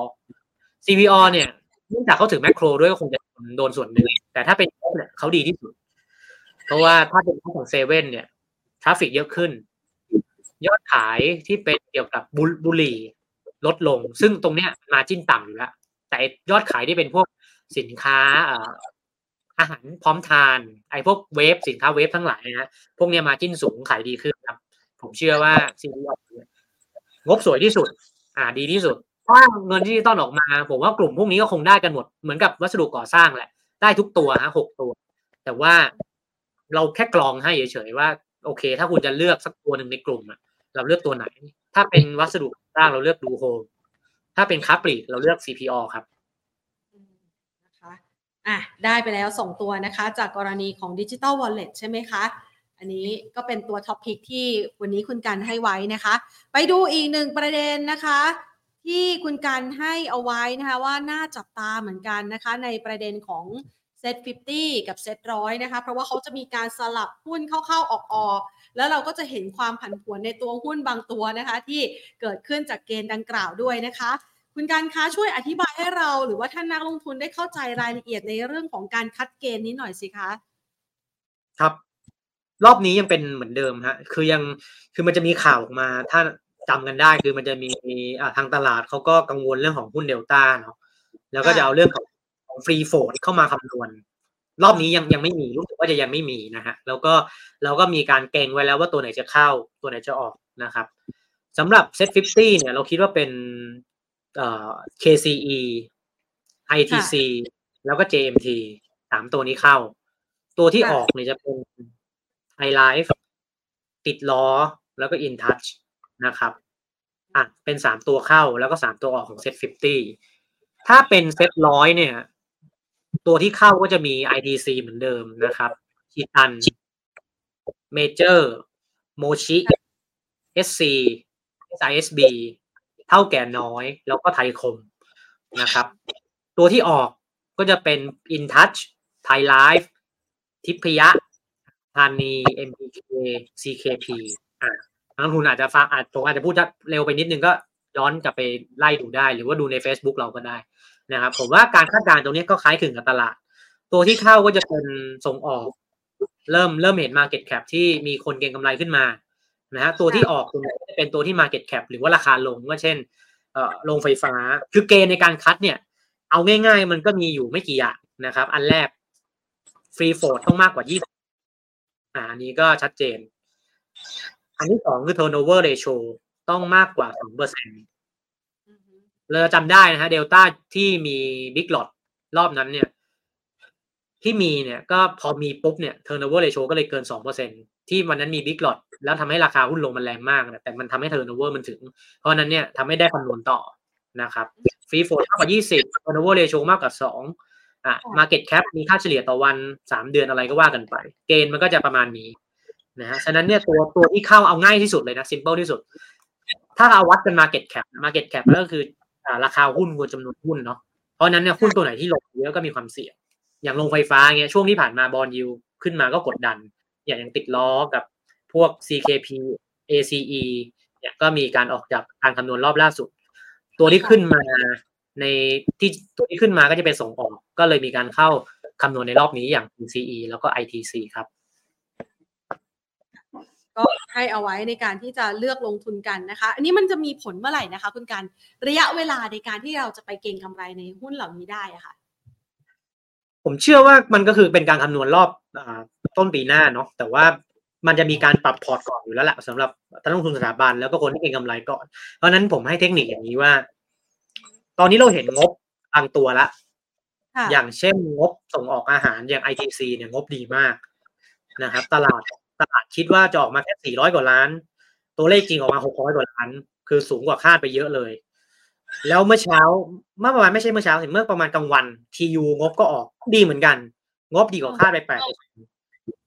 CPO เนี่ยเนื่องจากเขาถือแมคโครด้วยก็คงจะโดนส่วนหนึ่งแต่ถ้าเป็นเนี่ยเขาดีที่สุด เพราะว่าถ้าเป็นของเซเว่นเนี่ย traffic เยอะขึ้น ยอดขายที่เป็นเกี่ยวกับบุหรี่ลดลง ซึ่งตรงเนี้ย margin ต่ำอยู่แล้ว แต่ยอดขายที่เป็นพวกสินค้าอาหารพร้อมทาน ไอ้พวกเวฟสินค้าเวฟทั้งหลายนะพวกเนี้ย margin สูงขายดีขึ้นครับ ผมเชื่อว่า CPALL งบสวยที่สุด อ่าดีที่สุด เพราะเงินที่ต้อนออกมา ผมว่ากลุ่มพวกนี้ก็คงได้กันหมดเหมือนกับวัสดุก่อสร้างแหละ ได้ทุกตัวฮะหกตัว แต่ว่าเราแค่กรองให้เฉยๆว่า โอเค ถ้าคุณจะเลือกสักตัวหนึ่งในกลุ่มอะเราเลือกตัวไหน ถ้าเป็นวัสดุก่อสร้างเราเลือกดูโฮถ้าเป็นค้าปลีกเราเลือก CPO ครับอะได้ไปแล้วส่งตัวนะคะ จากกรณีของ Digital Wallet ใช่ไหมคะอันนี้ก็เป็นตัวท็อปพิกที่วันนี้คุณการให้ไว้นะคะ ไปดูอีกหนึ่งประเด็นนะคะ ที่คุณการให้เอาไว้นะคะว่าน่าจับตาเหมือนกันนะคะในประเด็นของเซ็ต50 กับเซ็ตร้อยนะคะเพราะว่าเขาจะมีการสลับหุ้นเข้าๆออกๆ แล้วเราก็จะเห็นความผันผวนในตัวหุ้นบางตัวนะคะ ที่เกิดขึ้นจากเกณฑ์ดังกล่าวด้วยนะคะ คุณการค้าช่วยอธิบายให้เราหรือว่าท่านนักลงทุนได้เข้าใจรายละเอียดในเรื่องของการคัดเกณฑ์นี้หน่อยสิคะ ครับ รอบนี้ยังเป็นเหมือนเดิมฮะคือยังคือมันจะมีข่าวออกมา ถ้า จำกันได้คือมันจะมีอ่าทางตลาดเขาก็กังวลเรื่องของหุ้นเดลต้าเนาะแล้วก็จะเอาเรื่องของของ free float เข้ามาคำนวณ รอบนี้ยังยังไม่มีรู้สึกว่าจะยังไม่มีนะฮะแล้วก็เราก็มีการเก็งไว้แล้วว่าตัวไหนจะเข้าตัวไหนจะออกนะครับสำหรับ SET fifty เนี่ยเราคิดว่าเป็น KCE ITC แล้วก็ JMT สามตัวนี้เข้า ตัวที่ออกเนี่ยจะเป็น iLife ติดล้อแล้วก็ InTouch นะครับอะเป็นสามตัวเข้าแล้วก็สามตัวออกของเซ็ต50ถ้าเป็นเซตร้อยเนี่ย ตัวที่เข้าก็จะมี ITC เหมือนเดิมนะครับชิตันเมเจอร์โมชิ SC SISB เท่าแก่น้อย แล้วก็ไทยคมนะครับ ตัวที่ออกก็จะเป็น InTouch ไทยไลฟ์ทิพยะธานี MPK CKP อ่า นักทุนอาจจะฟังอาจผมอาจจะพูดเร็วไปนิดนึงก็ย้อนกลับไปไล่ดูได้ หรือว่าดูใน Facebook เราก็ได้นะครับ ผมว่าการคาดการณ์ตรงนี้ก็คล้ายคลึงกับตลาด ตัวที่เข้าก็จะเป็นส่งออก เริ่มเริ่มเห็น Market Cap ที่มีคนเก็งกำไรขึ้นมานะฮะตัวที่ออกเป็นตัวที่ Market Cap หรือว่าราคาลงก็เช่นเอ่อโรงไฟฟ้าคือเกณฑ์ในการคัดเนี่ย เอาง่ายๆ มันก็มีอยู่ไม่กี่อย่างนะครับ อันแรกฟรีโฟดต้องมากกว่า 20อ่าอันนี้ก็ชัดเจน อันที่สองคือ turnover ratio ต้องมากกว่า2เปอร์เซ็นต์เราจำได้นะฮะเดลต้าที่มีบิ๊กหลอดรอบนั้นเนี่ย ที่มีเนี่ยก็พอมีปุ๊บเนี่ย turnover ratio ก็เลยเกิน2เปอร์เซ็นที่วันนั้นมีบิ๊กหลอดแล้วทำให้ราคาหุ้นลงมันแรงมากนะแต่มันทำให้ turnover มันถึง เพราะนั้นเนี่ยทำให้ได้คำนวณต่อนะครับฟรีโฟดมากกว่า 20 turnover ratio มากกว่า 2 อะ market cap มีค่าเฉลี่ยต่อวัน 3 เดือนอะไรก็ว่ากันไป เกณฑ์มันก็จะประมาณนี้ นะฮะฉะนั้นเนี่ยตัวตัวที่เข้าเอาง่ายที่สุดเลยนะ simple ที่สุด ถ้าเราวัดเป็น market cap market cap ก็คืออ่าราคาหุ้นคูณจำนวนหุ้นเนาะเพราะนั้นเนี่ยหุ้นตัวไหนที่ลงเยอะก็มีความเสี่ยง อย่างโรงไฟฟ้าเงี้ยช่วงที่ผ่านมาบอลยูขึ้นมาก็กดดัน อย่างยังติดล้อกับพวก CKP ACE เนี่ยก็มีการออกจากการคำนวณรอบล่าสุด ตัวที่ขึ้นมาในที่ตัวที่ขึ้นมาก็จะเป็นส่งออก ก็เลยมีการเข้าคำนวณในรอบนี้อย่าง PCE แล้วก็ ITC ครับ ก็ให้เอาไว้ในการที่จะเลือกลงทุนกันนะคะ อันนี้มันจะมีผลเมื่อไหร่นะคะ คุณการระยะเวลาในการที่เราจะไปเก็งกำไรในหุ้นเหล่านี้ได้อะค่ะ ผมเชื่อว่ามันก็คือเป็นการคำนวณรอบอต้นปีหน้าเนาะแต่ว่ามันจะมีการปรับพอร์ตก่อนอยู่แล้วแหละสำหรับนักลงทุนสถาบันแล้วก็คนที่เก็งกำไรก่อน เพราะนั้นผมให้เทคนิคอย่างนี้ว่า ตอนนี้เราเห็นงบบางตัวละอย่างเช่นงบส่งออกอาหารอย่าง ITC เนี่ยงบดีมากนะครับ ตลาด ตลาดคิดว่าจะออกมาแค่ 400 กว่าล้าน ตัวเลขจริงออกมา 600 กว่าล้าน คือสูงกว่าคาดไปเยอะเลย แล้วเมื่อเช้าเมื่อประมาณไม่ใช่เมื่อเช้าสิเมื่อประมาณกลางวัน TU งบก็ออกดีเหมือนกัน งบดีกว่าคาดไปแปด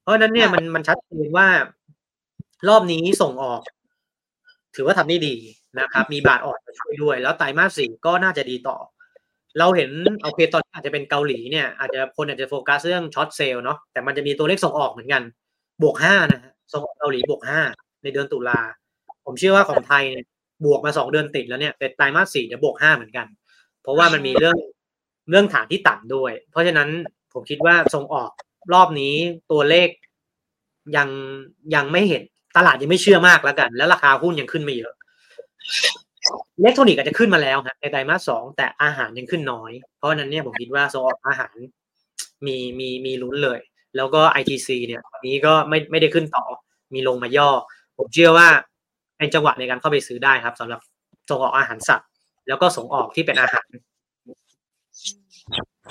เพราะนั้นเนี่ยมันมันชัดเจนว่ารอบนี้ส่งออก ถือว่าทำได้ดีนะครับ มีบาทอ่อนมาช่วยด้วย แล้วไตรมาสสี่ก็น่าจะดีต่อ เราเห็นโอเคตอนอาจจะเป็นเกาหลีเนี่ยอาจจะคนอาจจะโฟกัสเรื่องช็อตเซลล์เนาะแต่มันจะมีตัวเลขส่งออกเหมือนกัน บวกห้านะฮะส่งออกเกาหลีบวกห้าในเดือนตุลา ผมเชื่อว่าของไทยเนี่ยบวกมาสองเดือนติดแล้วเนี่ยแต่ไตรมาสสี่จะบวกห้าเหมือนกัน เพราะว่ามันมีเรื่องเรื่องฐานที่ต่ำด้วย เพราะฉะนั้นผมคิดว่าส่งออกรอบนี้ตัวเลขยังยังไม่เห็นตลาดยังไม่เชื่อมากแล้วกัน แล้วราคาหุ้นยังขึ้นไม่เยอะอิเล็กทรอนิกส์อาจจะขึ้นมาแล้วครับในไตรมาสสองแต่อาหารยังขึ้นน้อย เพราะนั้นเนี่ยผมคิดว่าส่งออกอาหารมีมีมีลุ้นเลย แล้วก็ ITC เนี่ยวันนี้ก็ไม่ไม่ได้ขึ้นต่อมีลงมาย่อ ผมเชื่อว่าเป็นจังหวะในการเข้าไปซื้อได้ครับสำหรับส่งออกอาหารสัตว์ แล้วก็ส่งออกที่เป็นอาหาร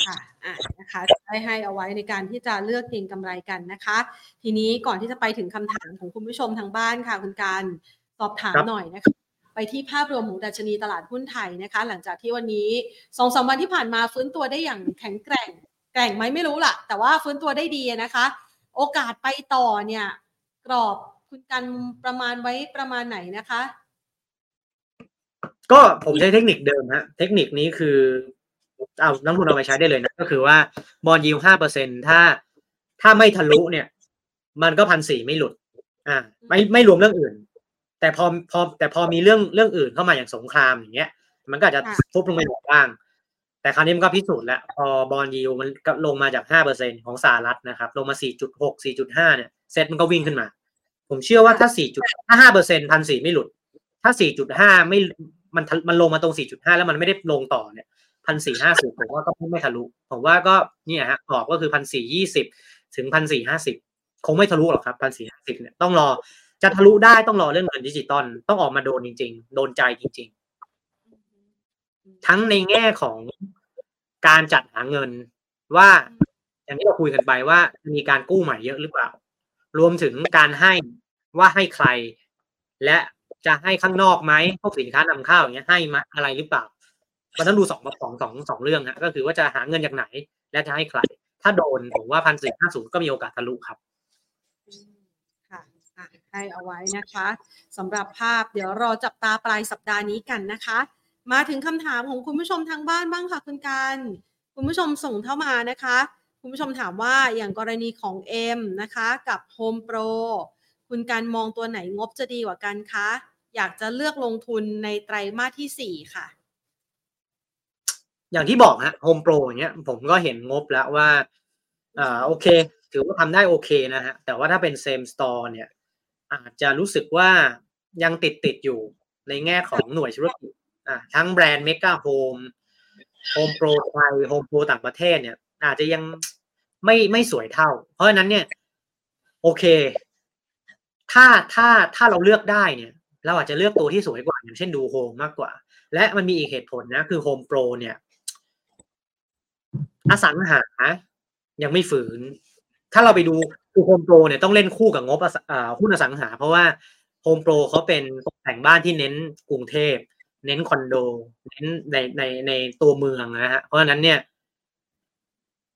ค่ะอะนะคะได้ให้เอาไว้ในการที่จะเลือกเก็งกำไรกันนะคะ ทีนี้ก่อนที่จะไปถึงคำถามของคุณผู้ชมทางบ้านค่ะ คุณการสอบถามหน่อยนะคะไปที่ภาพรวมของดัชนีตลาดหุ้นไทยนะคะ หลังจากที่วันนี้สองสามวันที่ผ่านมาฟื้นตัวได้อย่างแข็งแกร่ง แกร่งไหมไม่รู้ล่ะ แต่ว่าฟื้นตัวได้ดีนะคะ โอกาสไปต่อเนี่ย กรอบคุณกันประมาณไว้ประมาณไหนนะคะ ก็ผมใช้เทคนิคเดิมฮะเทคนิคนี้คือเอานักทุนเอาไปใช้ได้เลยนะ ก็คือว่าบอลยิวห้าเปอร์เซ็นถ้าถ้าไม่ทะลุเนี่ย มันก็พันสี่ไม่หลุด อ่า ไม่ไม่รวมเรื่องอื่น แต่พอพอแต่พอมีเรื่องเรื่องอื่นเข้ามาอย่างสงครามอย่างเงี้ย มันก็อาจจะฟุบลงไปหมดบ้าง แต่คราวนี้มันก็พิสูจน์แล้วพอบอลยิวมันลงมาจากห้าเปอร์เซ็นของสหรัฐนะครับ ลงมาสี่จุดหกสี่จุดห้าเนี่ยเซ็ตมันก็วิ่งขึ้นมา ผมเชื่อว่าถ้าสี่จุดถ้าห้าเปอร์เซ็นพันสี่ไม่หลุด ถ้าสี่จุดห้าไม่มันมันลงมาตรงสี่จุดห้าแล้วมันไม่ได้ลงต่อเนี่ยพันสี่ห้าสิบผมว่าก็ไม่ทะลุ ผมว่าก็เนี่ยฮะกรอบก็คือพันสี่ยี่สิบถึงพันสี่ห้าสิบคงไม่ทะลุหรอกครับพันสี่ห้าสิบเนี่ยต้องรอจะทะลุได้ต้องรอเรื่องเงินดิจิตอลต้องออกมาโดนจริง ๆ โดนใจจริง ๆ ทั้งในแง่ของการจัดหาเงินว่าอย่างที่เราคุยกันไปว่ามีการกู้ใหม่เยอะหรือเปล่า รวมถึงการให้ว่าให้ใคร และจะให้ข้างนอกไหมพวกสินค้านำเข้าอย่างเงี้ยให้มาอะไรหรือเปล่ามันต้องดูสองสองสองสองเรื่องฮะก็คือว่าจะหาเงินจากไหน และจะให้ใคร ถ้าโดนผมว่าพันสี่ห้าศูนย์ก็มีโอกาสทะลุครับค่ะให้เอาไว้นะคะสำหรับภาพเดี๋ยวรอจับตาปลายสัปดาห์นี้กันนะคะ มาถึงคำถามของคุณผู้ชมทางบ้านบ้างค่ะคุณการคุณผู้ชมส่งเข้ามานะคะ คุณผู้ชมถามว่าอย่างกรณีของ M นะคะ กับ Home Pro คุณการมองตัวไหนงบจะดีกว่ากันคะ อยากจะเลือกลงทุนในไตรมาสที่สี่ค่ะ อย่างที่บอกฮะโฮมโปรอย่างเงี้ยผมก็เห็นงบแล้วว่าอ่าโอเค ถือว่าทำได้โอเคนะฮะ แต่ว่าถ้าเป็น same store เนี่ย อาจจะรู้สึกว่ายังติดติดอยู่ในแง่ของหน่วยธุรกิจ ทั้งแบรนด์เมกาโฮมโฮมโปรไทยโฮมโปรต่างประเทศเนี่ย อาจจะยังไม่ไม่สวยเท่า เพราะฉะนั้นเนี่ย โอเค ถ้าถ้าถ้าเราเลือกได้เนี่ย เราอาจจะเลือกตัวที่สวยกว่า อย่างเช่นดูโฮมมากกว่า และมันมีอีกเหตุผลนะ คือโฮมโปรเนี่ย อสังหา ยังไม่ฟื้น ถ้าเราไปดูคือโฮมโปรเนี่ยต้องเล่นคู่กับงบหุ้นอสังหา เพราะว่าโฮมโปรเขาเป็นแต่งบ้านที่เน้นกรุงเทพ เน้นคอนโด เน้นในในในตัวเมืองนะฮะ เพราะฉะนั้นเนี่ย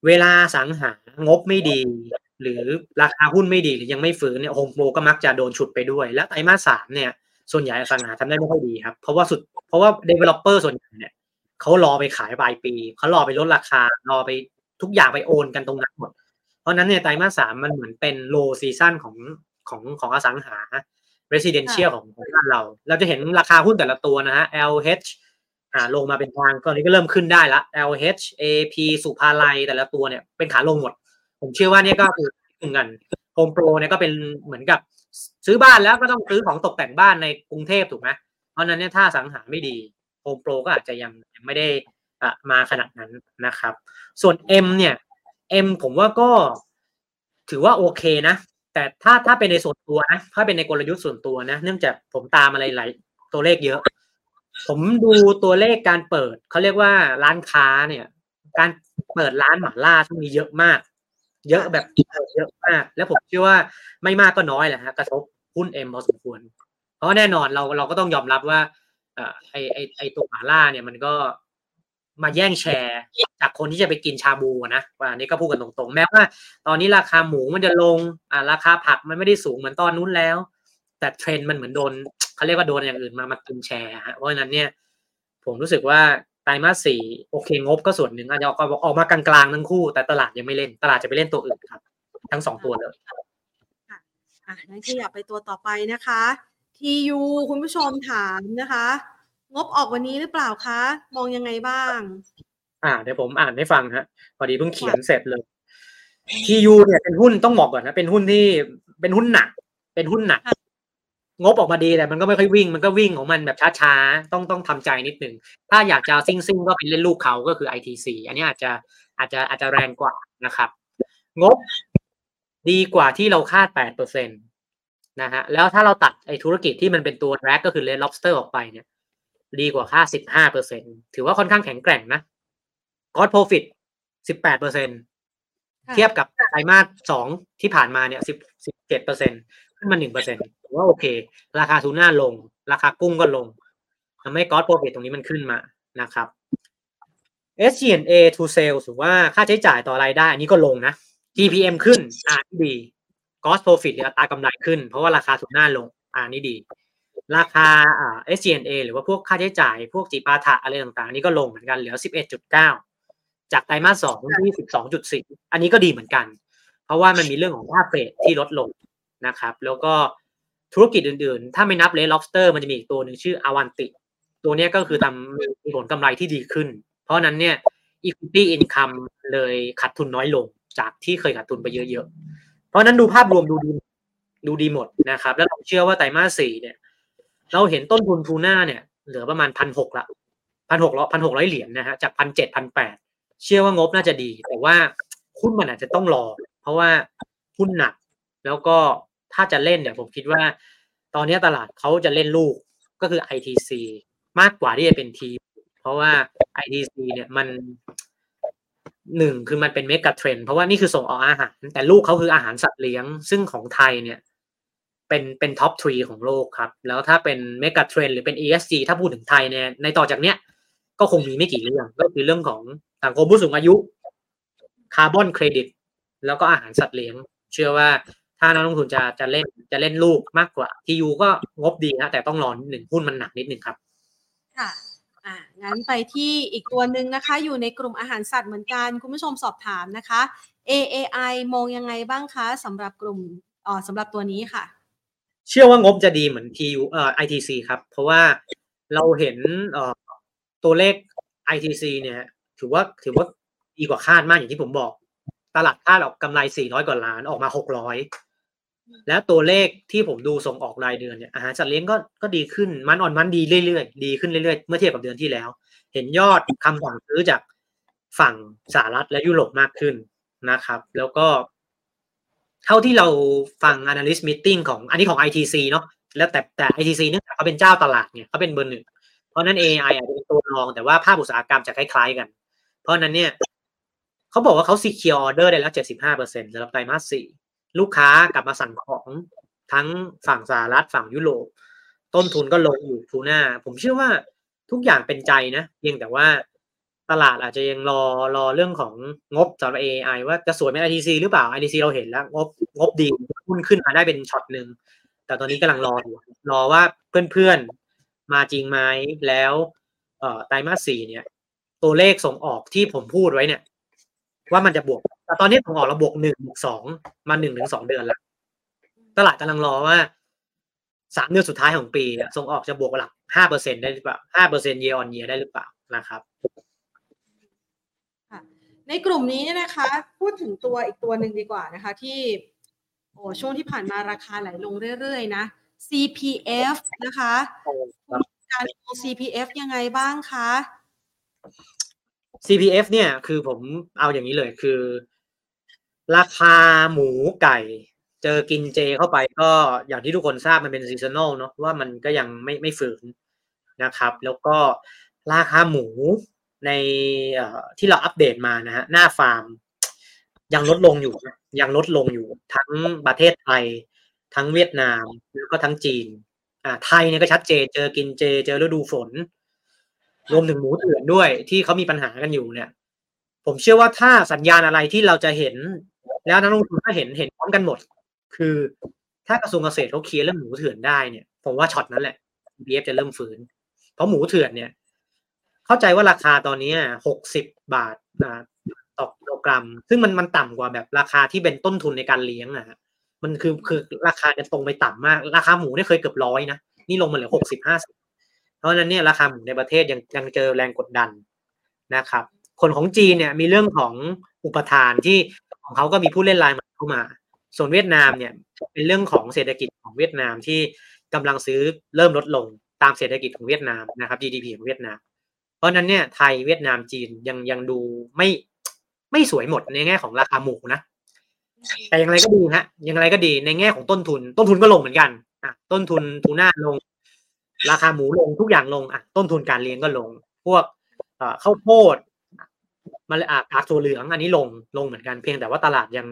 เวลาอสังหางบไม่ดี หรือราคาหุ้นไม่ดีหรือยังไม่ฟื้นเนี่ยโฮมโปรก็มักจะโดนฉุดไปด้วย และไตรมาสสามเนี่ย ส่วนใหญ่สังหาทำได้ไม่ค่อยดีครับ เพราะว่าสุด เพราะว่า developer ส่วนใหญ่เนี่ยเขารอไปขายปลายปี เขารอไปลดราคารอไปทุกอย่างไปโอนกันตรงนั้นหมด เพราะนั้นเนี่ยไตรมาสสามมันเหมือนเป็น low season ของของของอสังหา residential ของของบ้านเรา เราจะเห็นราคาหุ้นแต่ละตัวนะฮะ LH อ่าลงมาเป็นทางตอนนี้ก็เริ่มขึ้นได้ละ LH AP สุภาลัยแต่ละตัวเนี่ยเป็นขาลงหมด ผมเชื่อว่าเนี่ยก็คือเหมือนกันโฮมโปรเนี่ยก็เป็นเหมือนกับ ซื้อบ้านแล้วก็ต้องซื้อของตกแต่งบ้านในกรุงเทพถูกไหมเพราะนั้นเนี่ยถ้าอสังหาไม่ดีโฮมโปรก็อาจจะยังยังไม่ได้อ่มาขนาดนั้นนะครับ ส่วน M เนี่ย M ผมว่าก็ถือว่าโอเคนะ แต่ถ้าถ้าเป็นในส่วนตัวนะถ้าเป็นในกลยุทธ์ส่วนตัวนะเนื่องจากผมตามอะไรหลายตัวเลขเยอะ ผมดูตัวเลขการเปิดเขาเรียกว่าร้านค้าเนี่ย การเปิดร้านหมาล่าที่มีเยอะมาก เยอะแบบเยอะมาก แล้วผมเชื่อว่าไม่มากก็น้อยแหละฮะกระทบหุ้นเอ็มพอสมควร เพราะแน่นอนเราเราก็ต้องยอมรับว่าไอไอไอตัวหมาล่าเนี่ยมันก็ มาแย่งแชร์จากคนที่จะไปกินชาบูนะว่านี่ก็พูดกันตรงๆ แม้ว่า ตอนนี้ราคาหมูมันจะลงอ่าราคาผักมันไม่ได้สูงเหมือนตอนนู้นแล้ว แต่เทรนด์มันเหมือนโดนเขาเรียกว่าโดนอย่างอื่นมามากินแชร์ฮะเพราะฉะนั้นเนี่ย ผมรู้สึกว่าไตรมาสสี่โอเคงบก็ส่วนหนึ่งอาจจะออกออกมากลางๆทั้งคู่ แต่ตลาดยังไม่เล่นตลาดจะไปเล่นตัวอื่นครับ ทั้งสองตัวเลยอะงั้นขยับไปตัวต่อไปนะคะทียูคุณผู้ชมถามนะคะ งบออกวันนี้หรือเปล่าคะ มองยังไงบ้าง อ่าเดี๋ยวผมอ่านให้ฟังฮะพอดีเพิ่งเขียนเสร็จเลยทียูเนี่ยเป็นหุ้นต้องบอกก่อนนะเป็นหุ้นที่เป็นหุ้นหนัก เป็นหุ้นหนัก งบออกมาดีแต่มันก็ไม่ค่อยวิ่ง มันก็วิ่งของมันแบบช้าๆ ต้องต้องทำใจนิดนึง ถ้าอยากจะซิ่งซิ่งก็เป็นเล่นลูกเขาก็คือ ITC อันนี้อาจจะอาจจะอาจจะแรงกว่านะครับ งบดีกว่าที่เราคาดแปดเปอร์เซ็นต์นะฮะแล้วถ้าเราตัดไอ้ธุรกิจที่มันเป็นตัว drag ก็คือ Red Lobster ออกไปเนี่ย ดีกว่าคาดสิบห้าเปอร์เซ็นต์ถือว่าค่อนข้างแข็งแกร่งนะ core profit สิบแปดเปอร์เซ็นต์เทียบกับไตรมาสสองที่ผ่านมาเนี่ยสิบสิบเจ็ดเปอร์เซ็นขึ้นมาหนึ่งเปอร์เซ็นถือว่าโอเค ราคาทูน่าลง ราคากุ้งก็ลงทำให้กอดโปรฟิตตรงนี้มันขึ้นมานะครับ SG&A to sales ถือว่าค่าใช้จ่ายต่อรายได้อันนี้ก็ลงนะ GPM ขึ้นอ่านี่ดี Cost Profit หรืออัตรากำไรขึ้น เพราะว่าราคาทุนหน้าลงอ่านี่ดี ราคาอ่า SG&A หรือว่าพวกค่าใช้จ่ายพวกจีปาถะอะไรต่างๆ นี่ก็ลงเหมือนกันเหลือ 11.9 จากไตรมาสสองที่ 12.4 อันนี้ก็ดีเหมือนกัน เพราะว่ามันมีเรื่องของค่า freight ที่ลดลงนะครับ แล้วก็ธุรกิจอื่นๆ ถ้าไม่นับ Red Lobster มันจะมีอีกตัวหนึ่งชื่อ Avanti ตัวนี้ก็คือทำมีผลกำไรที่ดีขึ้น เพราะนั้นเนี่ย equity income เลยขาดทุนน้อยลงจากที่เคยขาดทุนไปเยอะๆ เพราะนั้นดูภาพรวมดูดีดูดีหมดนะครับ แล้วเราเชื่อว่าไตรมาสสี่เนี่ย เราเห็นต้นทุนทูน่าเนี่ยเหลือประมาณพันหกละพันหกร้อยพันหกร้อยเหรียญนะฮะจากพันเจ็ดพันแปดเชื่อว่างบน่าจะดี แต่ว่าหุ้นมันอาจจะต้องรอ เพราะว่าหุ้นหนัก แล้วก็ถ้าจะเล่นเนี่ยผมคิดว่า ตอนนี้ตลาดเขาจะเล่นลูกก็คือ ITC มากกว่าที่จะเป็นทีเพราะว่า ITC เนี่ยมันหนึ่งคือมันเป็นเมกะเทรนเพราะว่านี่คือส่งออกอาหาร แต่ลูกเขาคืออาหารสัตว์เลี้ยง ซึ่งของไทยเนี่ย เป็นเป็น top three ของโลกครับ แล้วถ้าเป็น megatrend หรือเป็น ESG ถ้าพูดถึงไทยเนี่ยในต่อจากเนี้ย ก็คงมีไม่กี่เรื่อง ก็คือเรื่องของสังคมผู้สูงอายุคาร์บอนเครดิตแล้วก็อาหารสัตว์เลี้ยง เชื่อว่าถ้านักลงทุนจะจะเล่นจะเล่นลูกมากกว่า TU ก็งบดีนะแต่ต้องรอหนึ่งหุ้นมันหนักนิดหนึ่งครับค่ะอ่างั้นไปที่อีกตัวหนึ่งนะคะ อยู่ในกลุ่มอาหารสัตว์เหมือนกันคุณผู้ชมสอบถามนะคะ AAI มองยังไงบ้างคะสำหรับกลุ่มอ๋อสำหรับตัวนี้ค่ะ เชื่อว่างบจะดีเหมือน TU เอ่อ ITC ครับ เพราะว่าเราเห็นเอ่อตัวเลข ITC เนี่ยถือว่าถือว่าดีกว่าคาดมากอย่างที่ผมบอก ตลาดคาดออกกำไร 400 กว่าล้านออกมา 600 แล้วตัวเลขที่ผมดูส่งออกรายเดือนเนี่ยอาหารสัตว์เลี้ยงก็ก็ดีขึ้นมันอ่อนมันดีเรื่อยๆ ดีขึ้นเรื่อยๆ เมื่อเทียบกับเดือนที่แล้ว เห็นยอดคำสั่งซื้อจากฝั่งสหรัฐและยุโรปมากขึ้นนะครับ แล้วก็ เท่าที่เราฟัง analyst meeting ของอันนี้ของ ITC เนาะแล้วแต่แต่ ITC เนี่ยเขาเป็นเจ้าตลาดเนี่ยเขาเป็นเบอร์หนึ่งเพราะนั้น AI อาจจะเป็นตัวรองแต่ว่าภาพอุตสาหกรรมจะคล้ายๆกัน เพราะนั้นเนี่ยเขาบอกว่าเขา secure order ได้แล้ว 75%สำหรับไตรมาสสี่ลูกค้ากลับมาสั่งของทั้งฝั่งสหรัฐฝั่งยุโรปต้นทุนก็ลงอยู่ทูน่าผมเชื่อว่าทุกอย่างเป็นใจนะเพียงแต่ว่า ตลาดอาจจะยังรอรอเรื่องของงบสำหรับ AAI ว่าจะสวยเป็น ITC หรือเปล่า ITC เราเห็นแล้ว งบงบดีหุ้นขึ้นมาได้เป็นช็อตหนึ่งแต่ตอนนี้กำลังรออยู่รอว่าเพื่อนๆมาจริงไหมแล้วเอ่อไตรมาสสี่เนี่ย ตัวเลขส่งออกที่ผมพูดไว้เนี่ย ว่ามันจะบวก แต่ตอนนี้ส่งออกเราบวกหนึ่งบวกสองมาหนึ่งถึงสองเดือนแล้ว ตลาดกำลังรอว่าสามเดือนสุดท้ายของปีส่งออกจะบวกหลักห้าเปอร์เซ็นได้หรือเปล่าห้าเปอร์เซ็นต์เยออนเยียได้หรือเปล่านะครับ ในกลุ่มนี้เนี่ยนะคะ พูดถึงตัวอีกตัวหนึ่งดีกว่านะคะ ที่โอ้ช่วงที่ผ่านมาราคาไหลลงเรื่อยๆนะ CPF นะคะการลง CPF ยังไงบ้างคะ CPF เนี่ยคือผมเอาอย่างนี้เลยคือ ราคาหมูไก่ เจอกินเจเข้าไปก็อย่างที่ทุกคนทราบมันเป็น seasonal เนาะว่ามันก็ยังไม่ไม่ฟื้นนะครับ แล้วก็ราคาหมู ในที่เราอัปเดตมานะฮะหน้าฟาร์ม ยังลดลงอยู่ยังลดลงอยู่ ทั้งประเทศไทย ทั้งเวียดนามแล้วก็ทั้งจีน อ่า ไทยเนี่ยก็ชัดเจนเจอกินเจ เจอฤดูฝน รวมถึงหมูเถื่อนด้วยที่เขามีปัญหากันอยู่เนี่ย ผมเชื่อว่าถ้าสัญญาณอะไรที่เราจะเห็น แล้วนักลงทุนก็เห็นเห็นพร้อมกันหมด คือถ้ากระทรวงเกษตรเขาเคลียร์เรื่องหมูเถื่อนได้เนี่ยผมว่าช็อตนั้นแหละ BF จะเริ่มฟื้น เพราะหมูเถื่อนเนี่ย เข้าใจว่าราคาตอนนี้หกสิบบาทต่อกิโลกรัม ซึ่งมันมันต่ำกว่าแบบราคาที่เป็นต้นทุนในการเลี้ยงอะมันคือคือราคาจะตรงไปต่ำมาก ราคาหมูเนี่ยเคยเกือบร้อยนะนี่ลงมาเหลือหกสิบห้าสิบเพราะฉะนั้นเนี่ยราคาหมูในประเทศยังยังเจอแรงกดดันนะครับ คนของจีนเนี่ยมีเรื่องของอุปทานที่ของเขาก็มีผู้เล่นรายใหม่เข้ามา ส่วนเวียดนามเนี่ยเป็นเรื่องของเศรษฐกิจของเวียดนามที่กำลังซื้อเริ่มลดลงตามเศรษฐกิจของเวียดนามนะครับ GDP ของเวียดนาม เพราะนั้นเนี่ยไทยเวียดนามจีนยังยังดูไม่ไม่สวยหมดในแง่ของราคาหมูนะแต่อย่างไรก็ดีฮะอย่างไรก็ดีในแง่ของต้นทุน ต้นทุนก็ลงเหมือนกันอะต้นทุนทูน่าลง ราคาหมูลงทุกอย่างลงอะต้นทุนการเลี้ยงก็ลง พวกข้าวโพดมาเลยอะผักตัวเหลืองอันนี้ลงลงเหมือนกันเพียงแต่ว่าตลาดยัง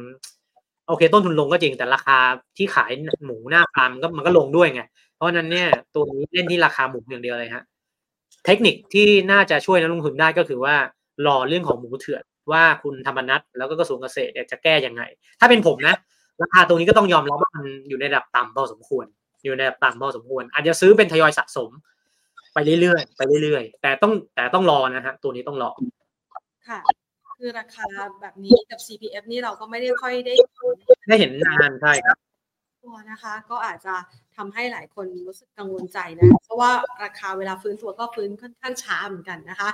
โอเค ต้นทุนลงก็จริงแต่ราคาที่ขายหมูหน้าฟาร์มก็มันก็ลงด้วยไงเพราะนั้นเนี่ยตัวนี้เล่นที่ราคาหมูอย่างเดียวเลยฮะ เทคนิคที่น่าจะช่วยนักลงทุนได้ก็คือว่ารอเรื่องของหมูเถื่อนว่าคุณธรรมนัทแล้วก็กระทรวงเกษตรจะแก้ยังไง ถ้าเป็นผมนะราคาตรงนี้ก็ต้องยอมรับว่ามันอยู่ในระดับต่ำพอสมควร อยู่ในระดับต่ำพอสมควร อาจจะซื้อเป็นทยอยสะสม ไปเรื่อยๆไปเรื่อยๆแต่ต้องแต่ต้องรอนะฮะตัวนี้ต้องรอค่ะ คือราคาแบบนี้กับ CPF นี่เราก็ไม่ได้ค่อยได้ได้เห็นนานใช่ครับ ตัวนะคะ ก็อาจจะทำให้หลายคนรู้สึกกังวลใจนะเพราะว่าราคาเวลาฟื้นตัวก็ฟื้นค่อนข้างช้าเหมือนกันนะคะ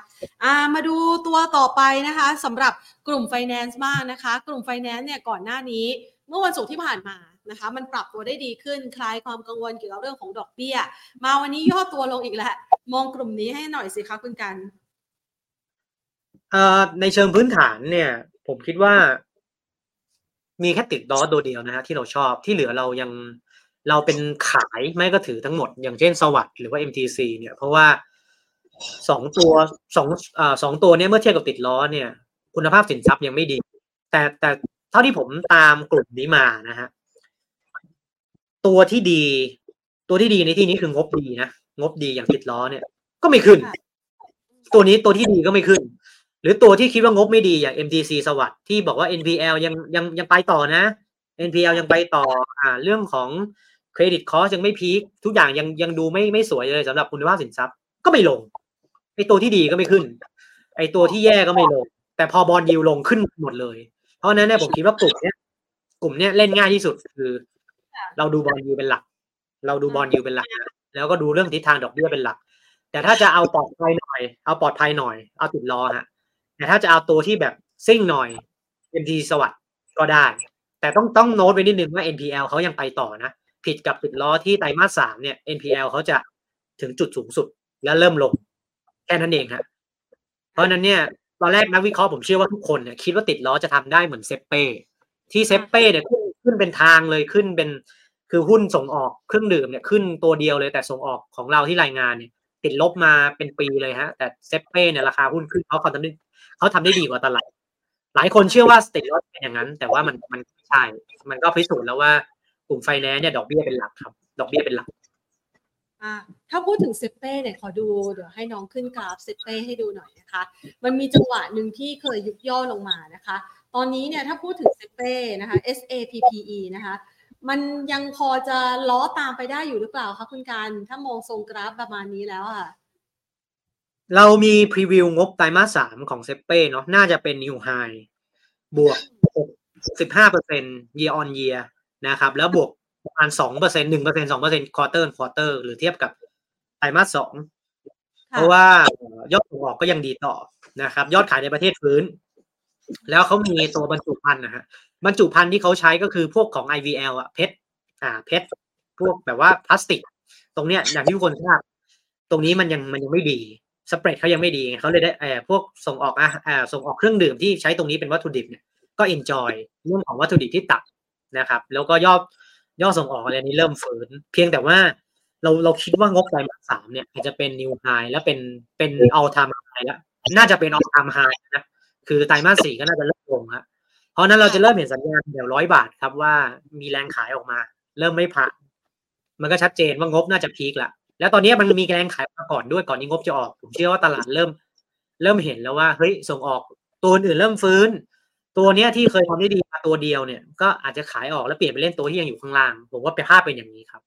ามาดูตัวต่อไปนะคะสำหรับกลุ่มไฟแนนซ์มากนะคะ กลุ่มไฟแนนซ์เนี่ยก่อนหน้านี้ เมื่อวันศุกร์ที่ผ่านมานะคะ มันปรับตัวได้ดีขึ้นคลายความกังวลเกี่ยวกับเรื่องของดอกเบี้ย มาวันนี้ย่อตัวลงอีกแล้วมองกลุ่มนี้ให้หน่อยสิคะคุณกันในเชิงพื้นฐานเนี่ย ผมคิดว่า มีแค่ TIDLOR ตัวเดียวนะฮะที่เราชอบที่เหลือเรายังเราเป็นขายไม่ก็ถือทั้งหมด อย่างเช่น SAWAD หรือว่า MTC เนี่ย เพราะว่าสองตัวสองอ่าสองตัวเนี้ยเมื่อเทียบกับติดล้อเนี่ย คุณภาพสินทรัพย์ยังไม่ดี แต่แต่เท่าที่ผมตามกลุ่มนี้มานะฮะตัวที่ดี ตัวที่ดีในที่นี้คืองบดีนะงบดีอย่างติดล้อเนี่ย ก็ไม่ขึ้น ตัวนี้ตัวที่ดีก็ไม่ขึ้น หรือตัวที่คิดว่างบไม่ดีอย่าง MTC สวัสด์ที่บอกว่า NPL ยังยังยังไปต่อนะ NPL ยังไปต่ออ่าเรื่องของเครดิตคอสยังไม่พีคทุกอย่างยังยังดูไม่ไม่สวยเลยสำหรับคุณภาพสินทรัพย์ก็ไม่ลงไอตัวที่ดีก็ไม่ขึ้น ไอตัวที่แย่ก็ไม่ลง แต่พอบอลยิวลงขึ้นหมดเลย เพราะนั้นเนี่ยผมคิดว่ากลุ่มเนี้ยกลุ่มเนี้ยเล่นง่ายที่สุดคือ เราดูบอลยิวเป็นหลัก เราดูบอลยิวเป็นหลัก แล้วก็ดูเรื่องทิศทางดอกเบี้ยเป็นหลัก แต่ถ้าจะเอาปลอดภัยหน่อย เอาปลอดภัยหน่อยเอาติดรอฮะ แต่ถ้าจะเอาตัวที่แบบซิ่งหน่อย MT สวัสด์ก็ได้ แต่ต้องต้องโน้ตไว้นิดนึงว่า NPL เขายังไปต่อนะ ผิดกับติดล้อที่ไตรมาสสามเนี่ย NPL เขาจะถึงจุดสูงสุดแล้วเริ่มลง แค่นั้นเองฮะเพราะนั้นเนี่ยตอนแรกนักวิเคราะห์ผมเชื่อว่าทุกคนเนี่ยคิดว่าติดล้อจะทำได้เหมือนเซเป้ที่เซเป้เนี่ยขึ้นขึ้นเป็นทางเลยขึ้นเป็นคือหุ้นส่งออกเครื่องดื่มเนี่ยขึ้นตัวเดียวเลยแต่ส่งออกของเราที่รายงานเนี่ยติดลบมาเป็นปีเลยฮะ แต่เซเป้เนี่ยราคาหุ้นขึ้นเขาะเขาทำได้ เขาทำได้ดีกว่าตลาด หลายคนเชื่อว่าสเติดลบเป็นอย่างนั้น แต่ว่ามันมันไม่ใช่ มันก็พิสูจน์แล้วว่ากลุ่มไฟแนนซ์เนี่ยดอกเบี้ยเป็นหลักครับ ดอกเบี้ยเป็นหลักอ่าถ้าพูดถึงเซ็ปเป้เนี่ยขอดูเดี๋ยวให้น้องขึ้นกราฟเซ็ปเป้ให้ดูหน่อยนะคะ มันมีจังหวะหนึ่งที่เคยยุบย่อลงมานะคะ ตอนนี้เนี่ยถ้าพูดถึงเซ็ปเป้นะคะ S A P P E นะคะ มันยังพอจะล้อตามไปได้อยู่หรือเปล่าคะคุณกันถ้ามองทรงกราฟประมาณนี้แล้วอะ เรามี preview งบไตรมาสสามของเซ็ปเป้เนาะน่าจะเป็น new highบวกสิบห้าเปอร์เซ็นต์ year on year นะครับ แล้วบวกประมาณสองเปอร์เซ็นหนึ่งเปอร์เซ็นสองเปอร์เซ็น quarter quarter หรือเทียบกับไตรมาสสองเพราะว่ายอดส่งออกก็ยังดีต่อนะครับ ยอดขายในประเทศฟื้น แล้วเขามีตัวบรรจุภัณฑ์นะฮะบรรจุภัณฑ์ที่เขาใช้ก็คือพวกของ IVL อะเพชรอ่าเพชรพวกแบบว่าพลาสติก ตรงเนี้ยอย่างที่ทุกคนทราบตรงนี้มันยังมันยังไม่ดี สเปรดเขายังไม่ดีเขาเลยได้เออพวกส่งออกอะอ่าส่งออกเครื่องดื่มที่ใช้ตรงนี้เป็นวัตถุดิบเนี่ยก็เอนจอยเรื่องของวัตถุดิบที่ตักนะครับ แล้วก็ยอดยอดส่งออกอะไรนี้เริ่มฝืน เพียงแต่ว่าเราเราคิดว่างบไตรมาสสามเนี่ยอาจจะเป็นนิวไฮและเป็นเป็นเอาทามไฮแล้วน่าจะเป็นเอาทามไฮนะคือไตรมาสสี่ก็น่าจะเริ่มลงฮะเพราะนั้นเราจะเริ่มเห็นสัญญาณเดี๋ยวร้อยบาทครับว่ามีแรงขายออกมา เริ่มไม่ผ่านมันก็ชัดเจนว่างบน่าจะพีคละ แล้วตอนนี้มันมีแรงขายมาก่อนด้วยก่อนนี้งบจะออก ผมเชื่อว่าตลาดเริ่ม เริ่มเห็นแล้วว่าเฮ้ยส่งออกตัวอื่นเริ่มฟื้น ตัวเนี้ยที่เคยทำได้ดีมาตัวเดียวเนี่ย ก็อาจจะขายออกแล้วเปลี่ยนไปเล่นตัวที่ยังอยู่ข้างล่าง ผมว่าไปภาพเป็นอย่างนี้ครับ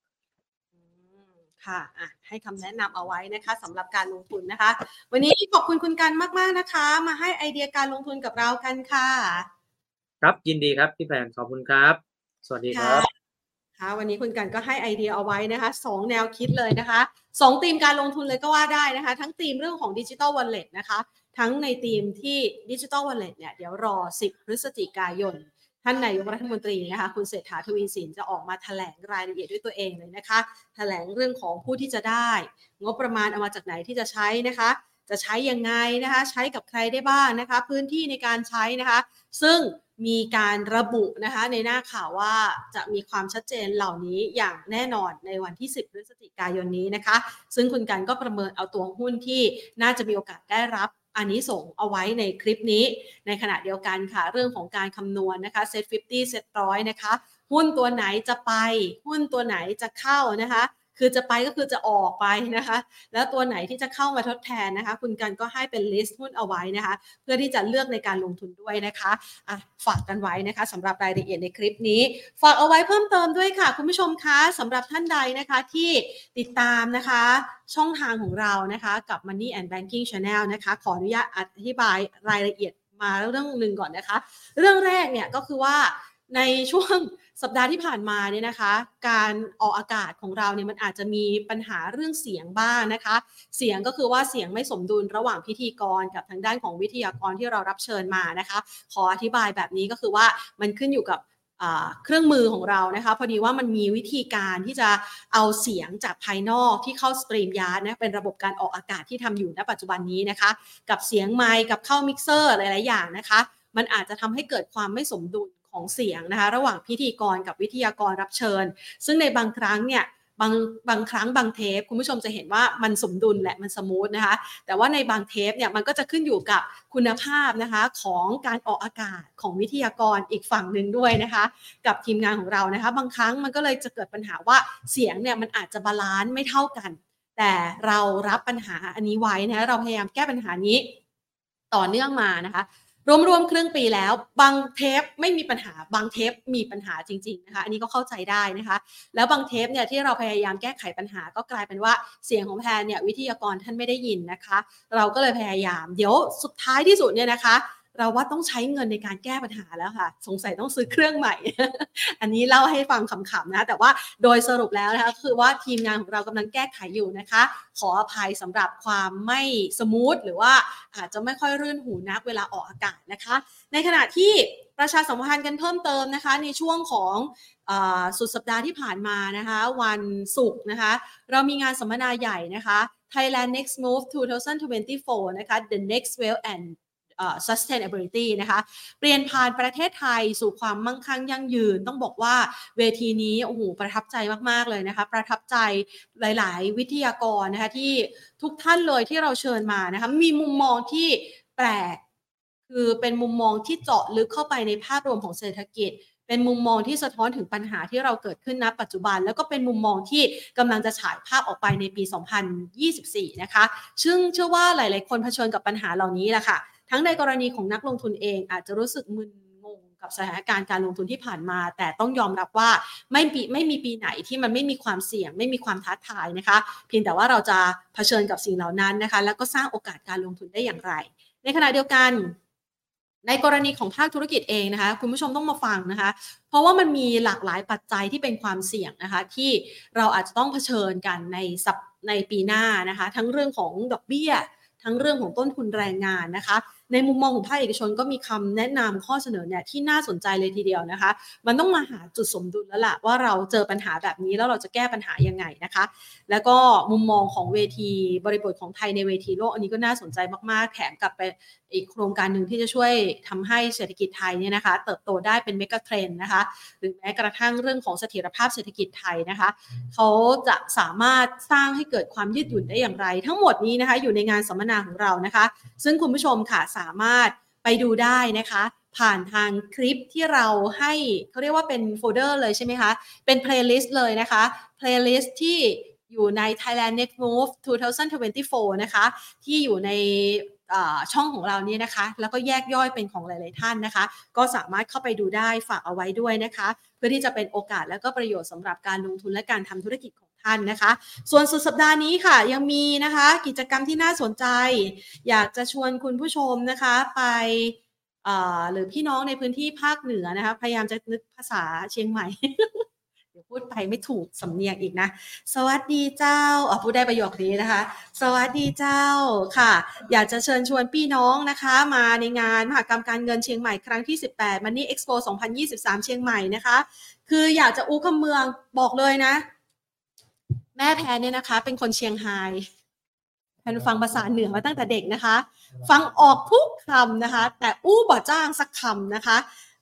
ค่ะอะ ให้คำแนะนำเอาไว้นะคะสำหรับการลงทุนนะคะ วันนี้ขอบคุณคุณกันมาก ๆนะคะ มาให้ไอเดียการลงทุนกับเรากันค่ะ ครับยินดีครับพี่แฟนขอบคุณครับ สวัสดีครับค่ะ วันนี้คุณกันก็ให้ไอเดียเอาไว้นะคะสองแนวคิดเลยนะคะสองธีมการลงทุนเลยก็ว่าได้นะคะ ทั้งธีมเรื่องของดิจิ t a ลวอลเล็ตนะคะ ทั้งในธีมที่ดิจิ t a ลวอลเล็ตเนี่ยเดี๋ยวรอ 10 พฤศจิกายน ท่านนายกรัฐมนตรีนะคะ คุณเศรษฐาทวีสินจะออกมาแถลงรายละเอียดด้วยตัวเองเลยนะคะแถลงเรื่องของผู้ที่จะได้ งบประมาณเอามาจากไหนที่จะใช้นะคะจะใช้ยังไงนะคะ ใช้กับใครได้บ้างนะคะ พื้นที่ในการใช้นะคะ ซึ่ง มีการระบุนะคะในหน้าข่าวว่าจะมีความชัดเจนเหล่านี้อย่างแน่นอนในวันที่ 10พฤศจิกายนนี้นะคะ ซึ่งคุณกันก็ประเมินเอาตัวหุ้นที่น่าจะมีโอกาสได้รับอันนี้ส่งเอาไว้ในคลิปนี้ ในขณะเดียวกันค่ะ เรื่องของการคำนวณนะคะเซ็ต50เซ็ตร้อยนะคะ หุ้นตัวไหนจะไป หุ้นตัวไหนจะเข้านะคะ คือจะไปก็คือจะออกไปนะคะ แล้วตัวไหนที่จะเข้ามาทดแทนนะคะ คุณกันก็ให้เป็น list หุ้นเอาไว้นะคะ เพื่อที่จะเลือกในการลงทุนด้วยนะคะอะฝากกันไว้นะคะสำหรับรายละเอียดในคลิปนี้ ฝากเอาไว้เพิ่มเติมด้วยค่ะ คุณผู้ชมคะสำหรับท่านใดนะคะที่ติดตามนะคะช่องทางของเรานะคะกับ Money and Banking Channel นะคะ ขออนุญาตอธิบายรายละเอียดมาเรื่องหนึ่งก่อนนะคะ เรื่องแรกเนี่ยก็คือว่าในช่วง สัปดาห์ที่ผ่านมาเนี่ยนะคะ การออกอากาศของเราเนี่ยมันอาจจะมีปัญหาเรื่องเสียงบ้างนะคะ เสียงก็คือว่าเสียงไม่สมดุลระหว่างพิธีกรกับทางด้านของวิทยากรที่เรารับเชิญมานะคะ ขออธิบายแบบนี้ก็คือว่ามันขึ้นอยู่กับเครื่องมือของเรานะคะพอดีว่ามันมีวิธีการที่จะเอาเสียงจากภายนอกที่เข้า StreamYard นะเป็นระบบการออกอากาศที่ทำอยู่ณปัจจุบันนี้นะคะ กับเสียงไมค์กับเข้ามิกเซอร์หลาย ๆ อย่างนะคะ มันอาจจะทำให้เกิดความไม่สมดุล ของเสียงนะคะระหว่างพิธีกรกับวิทยากรรับเชิญ ซึ่งในบางครั้งเนี่ยบางบางครั้งบางเทปคุณผู้ชมจะเห็นว่ามันสมดุลและมัน smooth นะคะ แต่ว่าในบางเทปเนี่ยมันก็จะขึ้นอยู่กับคุณภาพนะคะของการออกอากาศของวิทยากรอีกฝั่งหนึ่งด้วยนะคะ กับทีมงานของเรานะคะ บางครั้งมันก็เลยจะเกิดปัญหาว่าเสียงเนี่ยมันอาจจะ balance ไม่เท่ากัน แต่เรารับปัญหาอันนี้ไว้นะเราพยายามแก้ปัญหานี้ต่อเนื่องมานะคะ รวมๆครึ่งปีแล้ว บางเทปไม่มีปัญหา บางเทปมีปัญหาจริงๆนะคะอันนี้ก็เข้าใจได้นะคะ แล้วบางเทปเนี่ยที่เราพยายามแก้ไขปัญหาก็กลายเป็นว่าเสียงของแพนเนี่ยวิทยากรท่านไม่ได้ยินนะคะ เราก็เลยพยายาม เดี๋ยวสุดท้ายที่สุดเนี่ยนะคะ เราว่าต้องใช้เงินในการแก้ปัญหาแล้วค่ะ สงสัยต้องซื้อเครื่องใหม่ อันนี้เล่าให้ฟังขำๆนะ แต่ว่าโดยสรุปแล้วนะคะคือว่าทีมงานของเรากำลังแก้ไขอยู่นะคะ ขออภัยสำหรับความไม่สมูทหรือว่าอาจจะไม่ค่อยรื่นหูนักเวลาออกอากาศนะคะ ในขณะที่ประชาสัมพันธ์กันเพิ่มเติมนะคะ ในช่วงของอสุดสัปดาห์ที่ผ่านมานะคะ วันศุกร์นะคะ เรามีงานสัมมนาใหญ่นะคะ Thailand Next Move 2024 นะคะ The Next Wave and sustainability นะคะ เปลี่ยนผ่านประเทศไทยสู่ความมั่งคั่งยั่งยืน ต้องบอกว่าเวทีนี้โอ้โหประทับใจมากๆเลยนะคะ ประทับใจหลาย ๆ วิทยากรนะคะที่ทุกท่านเลยที่เราเชิญมานะคะมีมุมมองที่แปลก คือเป็นมุมมองที่เจาะลึกเข้าไปในภาพรวมของเศรษฐกิจเป็นมุมมองที่สะท้อนถึงปัญหาที่เราเกิดขึ้นณปัจจุบัน แล้วก็เป็นมุมมองที่กำลังจะฉายภาพออกไปในปี 2024 นะคะ ซึ่งเชื่อว่าหลาย ๆ คนเผชิญกับปัญหาเหล่านี้แหละค่ะ ทั้งในกรณีของนักลงทุนเองอาจจะรู้สึกมึนงงกับสถานการณ์การลงทุนที่ผ่านมา แต่ต้องยอมรับว่าไม่ปีไม่มีปีไหนที่มันไม่มีความเสี่ยง ไม่มีความท้าทายนะคะ เพียงแต่ว่าเราจะเผชิญกับสิ่งเหล่านั้นนะคะ แล้วก็สร้างโอกาสการลงทุนได้อย่างไร ในขณะเดียวกันในกรณีของภาคธุรกิจเองนะคะ คุณผู้ชมต้องมาฟังนะคะ เพราะว่ามันมีหลากหลายปัจจัยที่เป็นความเสี่ยงนะคะ ที่เราอาจจะต้องเผชิญกันในสัปในปีหน้านะคะ ทั้งเรื่องของดอกเบี้ย ทั้งเรื่องของต้นทุนแรงงานนะคะ ในมุมมองของภาคเอกชนก็มีคำแนะนำข้อเสนอเนี่ยที่น่าสนใจเลยทีเดียวนะคะ มันต้องมาหาจุดสมดุลแล้วล่ะว่าเราเจอปัญหาแบบนี้แล้วเราจะแก้ปัญหายังไงนะคะ แล้วก็มุมมองของเวทีบริบทของไทยในเวทีโลกอันนี้ก็น่าสนใจมากๆแถมกับไป อีกโครงการหนึ่งที่จะช่วยทำให้เศรษฐกิจไทยเนี่ยนะคะ เติบโตได้เป็นเมกะเทรนนะคะหรือแม้กระทั่งเรื่องของเสถียรภาพเศรษฐกิจไทยนะคะเขาจะสามารถสร้างให้เกิดความยืดหยุ่นได้อย่างไร ทั้งหมดนี้นะคะอยู่ในงานสัมมนาของเรานะคะ ซึ่งคุณผู้ชมค่ะสามารถไปดูได้นะคะ ผ่านทางคลิปที่เราให้เขาเรียกว่าเป็นโฟลเดอร์เลยใช่ไหมคะ เป็น playlist เลยนะคะ playlist ที่อยู่ใน Thailand Next Move 2024 นะคะ ที่อยู่ในช่องของเรานี้นะคะ แล้วก็แยกย่อยเป็นของหลาย ๆ ท่านนะคะ ก็สามารถเข้าไปดูได้ฝากเอาไว้ด้วยนะคะ เพื่อที่จะเป็นโอกาสและก็ประโยชน์สำหรับการลงทุนและการทำธุรกิจของท่านนะคะ ส่วนสุดสัปดาห์นี้ค่ะ ยังมีนะคะ กิจกรรมที่น่าสนใจ อยากจะชวนคุณผู้ชมนะคะไปหรือพี่น้องในพื้นที่ภาคเหนือนะคะ พยายามจะนึกภาษาเชียงใหม่ พูดไปไม่ถูกสำเนียงอีกนะ สวัสดีเจ้าอ๋อพูดได้ประโยคนี้นะคะ สวัสดีเจ้าค่ะ อยากจะเชิญชวนพี่น้องนะคะ มาในงานมหกรรมการเงินเชียงใหม่ครั้งที่ 18 มันนี่เอ็กซ์โป2023 เชียงใหม่นะคะ คืออยากจะอู้คำเมืองบอกเลยนะ แม่แพนเนี่ยนะคะ เป็นคนเชียงรายแพนฟังภาษาเหนือมาตั้งแต่เด็กนะคะ ฟังออกทุกคำนะคะ แต่อู้บ่จ้างสักคำนะคะ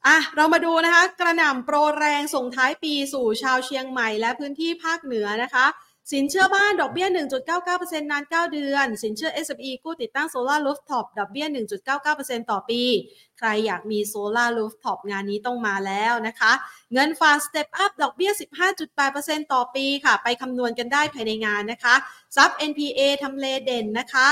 อะเรามาดูนะคะ กระหน่ำโปรแรงส่งท้ายปีสู่ชาวเชียงใหม่และพื้นที่ภาคเหนือนะคะ สินเชื่อบ้านดอกเบี้ย 1.99%นาน 9 เดือน สินเชื่อ SME กู้ติดตั้งโซลาร์รูฟท็อปดอกเบี้ย 1.99%ต่อปี ใครอยากมีโซลาร์รูฟท็อปงานนี้ต้องมาแล้วนะคะ เงินฝาก step up ดอกเบี้ย 15.8%ต่อปีค่ะ ไปคำนวณกันได้ภายในงานนะคะซับ NPA ทำเลเด่นนะคะ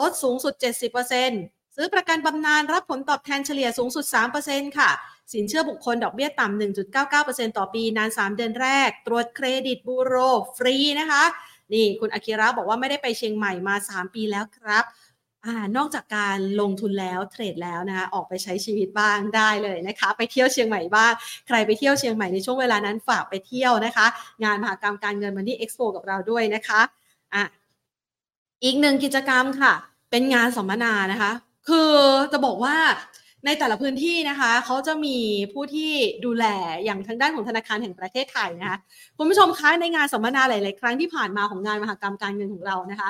ลดสูงสุด 70% ซื้อประกันบำนาญรับผลตอบแทนเฉลี่ยสูงสุด 3%ค่ะ สินเชื่อบุคคลดอกเบี้ยต่ำ 1.99%ต่อปีนาน 3 เดือนแรก ตรวจเครดิตบูโรฟรีนะคะ นี่คุณอากิระบอกว่าไม่ได้ไปเชียงใหม่มา 3 ปีแล้วครับ นอกจากการลงทุนแล้วเทรดแล้วนะคะออกไปใช้ชีวิตบ้างได้เลยนะคะ ไปเที่ยวเชียงใหม่บ้าง ใครไปเที่ยวเชียงใหม่ในช่วงเวลานั้นฝากไปเที่ยวนะคะ งานมหากรรมการเงินมันนี่เอ็กซ์โปกับเราด้วยนะคะอะอีกหนึ่งกิจกรรมค่ะ เป็นงานสัมมนานะคะ คือจะบอกว่าในแต่ละพื้นที่นะคะเขาจะมีผู้ที่ดูแลอย่างทางด้านของธนาคารแห่งประเทศไทยนะคะคุณผู้ชมคะในงานสัมมนาหลาย ๆ ครั้งที่ผ่านมาของงานมหกรรมการเงินของเรานะคะ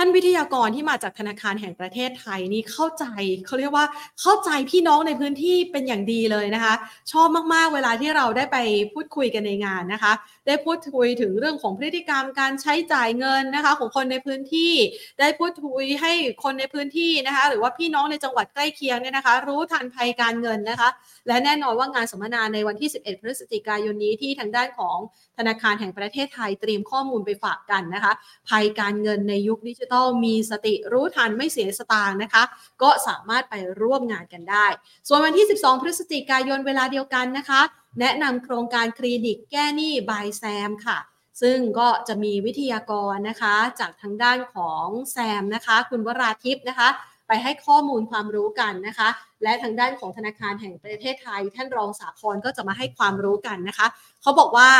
ท่านวิทยากรที่มาจากธนาคารแห่งประเทศไทยนี่เข้าใจเขาเรียกว่าเข้าใจพี่น้องในพื้นที่เป็นอย่างดีเลยนะคะ ชอบมาก ๆ เวลาที่เราได้ไปพูดคุยกันในงานนะคะ ได้พูดคุยถึงเรื่องของพฤติกรรมการใช้จ่ายเงินนะคะของคนในพื้นที่ ได้พูดคุยให้คนในพื้นที่นะคะ หรือว่าพี่น้องในจังหวัดใกล้เคียงเนี่ยนะคะ รู้ทันภัยการเงินนะคะ และแน่นอนว่างานสัมมนาในวันที่ 11 พฤศจิกายนนี้ที่ทางด้านของธนาคารแห่งประเทศไทยเตรียมข้อมูลไปฝากกันนะคะ ภัยการเงินในยุคดิจิทัลมีสติรู้ทันไม่เสียสตางค์นะคะ ก็สามารถไปร่วมงานกันได้ ส่วนวันที่ 12 พฤศจิกายนเวลาเดียวกันนะคะแนะนำโครงการคลินิกแก้หนี้บายแซมค่ะ ซึ่งก็จะมีวิทยากรนะคะ จากทางด้านของแซมนะคะ คุณวราทิพย์นะคะ ไปให้ข้อมูลความรู้กันนะคะ และทางด้านของธนาคารแห่งประเทศไทย ท่านรองสาครก็จะมาให้ความรู้กันนะคะเขาบอกว่า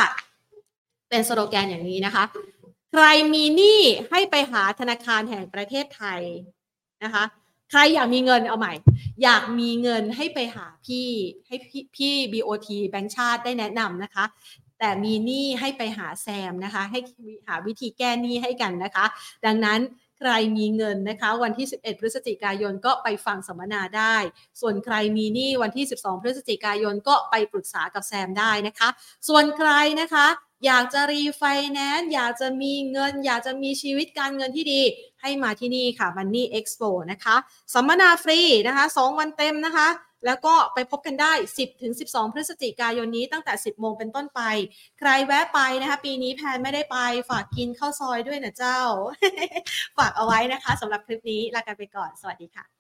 เป็นสโลแกนอย่างนี้นะคะ ใครมีหนี้ให้ไปหาธนาคารแห่งประเทศไทยนะคะ ใครอยากมีเงินเอาใหม่ อยากมีเงินให้ไปหาพี่ให้พี่พี่ BOT แบงค์ชาติได้แนะนำนะคะ แต่มีหนี้ให้ไปหาแซมนะคะ ให้หาวิธีแก้หนี้ให้กันนะคะ ดังนั้นใครมีเงินนะคะ วันที่ 11 พฤศจิกายนก็ไปฟังสัมมนาได้ ส่วนใครมีหนี้วันที่ 12 พฤศจิกายนก็ไปปรึกษากับแซมได้นะคะ ส่วนใครนะคะ อยากจะรีไฟแนนซ์อยากจะมีเงิน อยากจะมีชีวิตการเงินที่ดี ให้มาที่นี่ค่ะ Money Expo นะคะสัมมนาฟรีนะคะ 2 วันเต็มนะคะ แล้วก็ไปพบกันได้ 10 ถึง 12 พฤศจิกายนนี้ตั้งแต่ 10 โมงเป็นต้นไป ใครแวะไปนะคะ ปีนี้แพนไม่ได้ไป ฝากกินข้าวซอยด้วยนะเจ้า ฝากเอาไว้นะคะสำหรับคลิปนี้ลากันไปก่อน สวัสดีค่ะ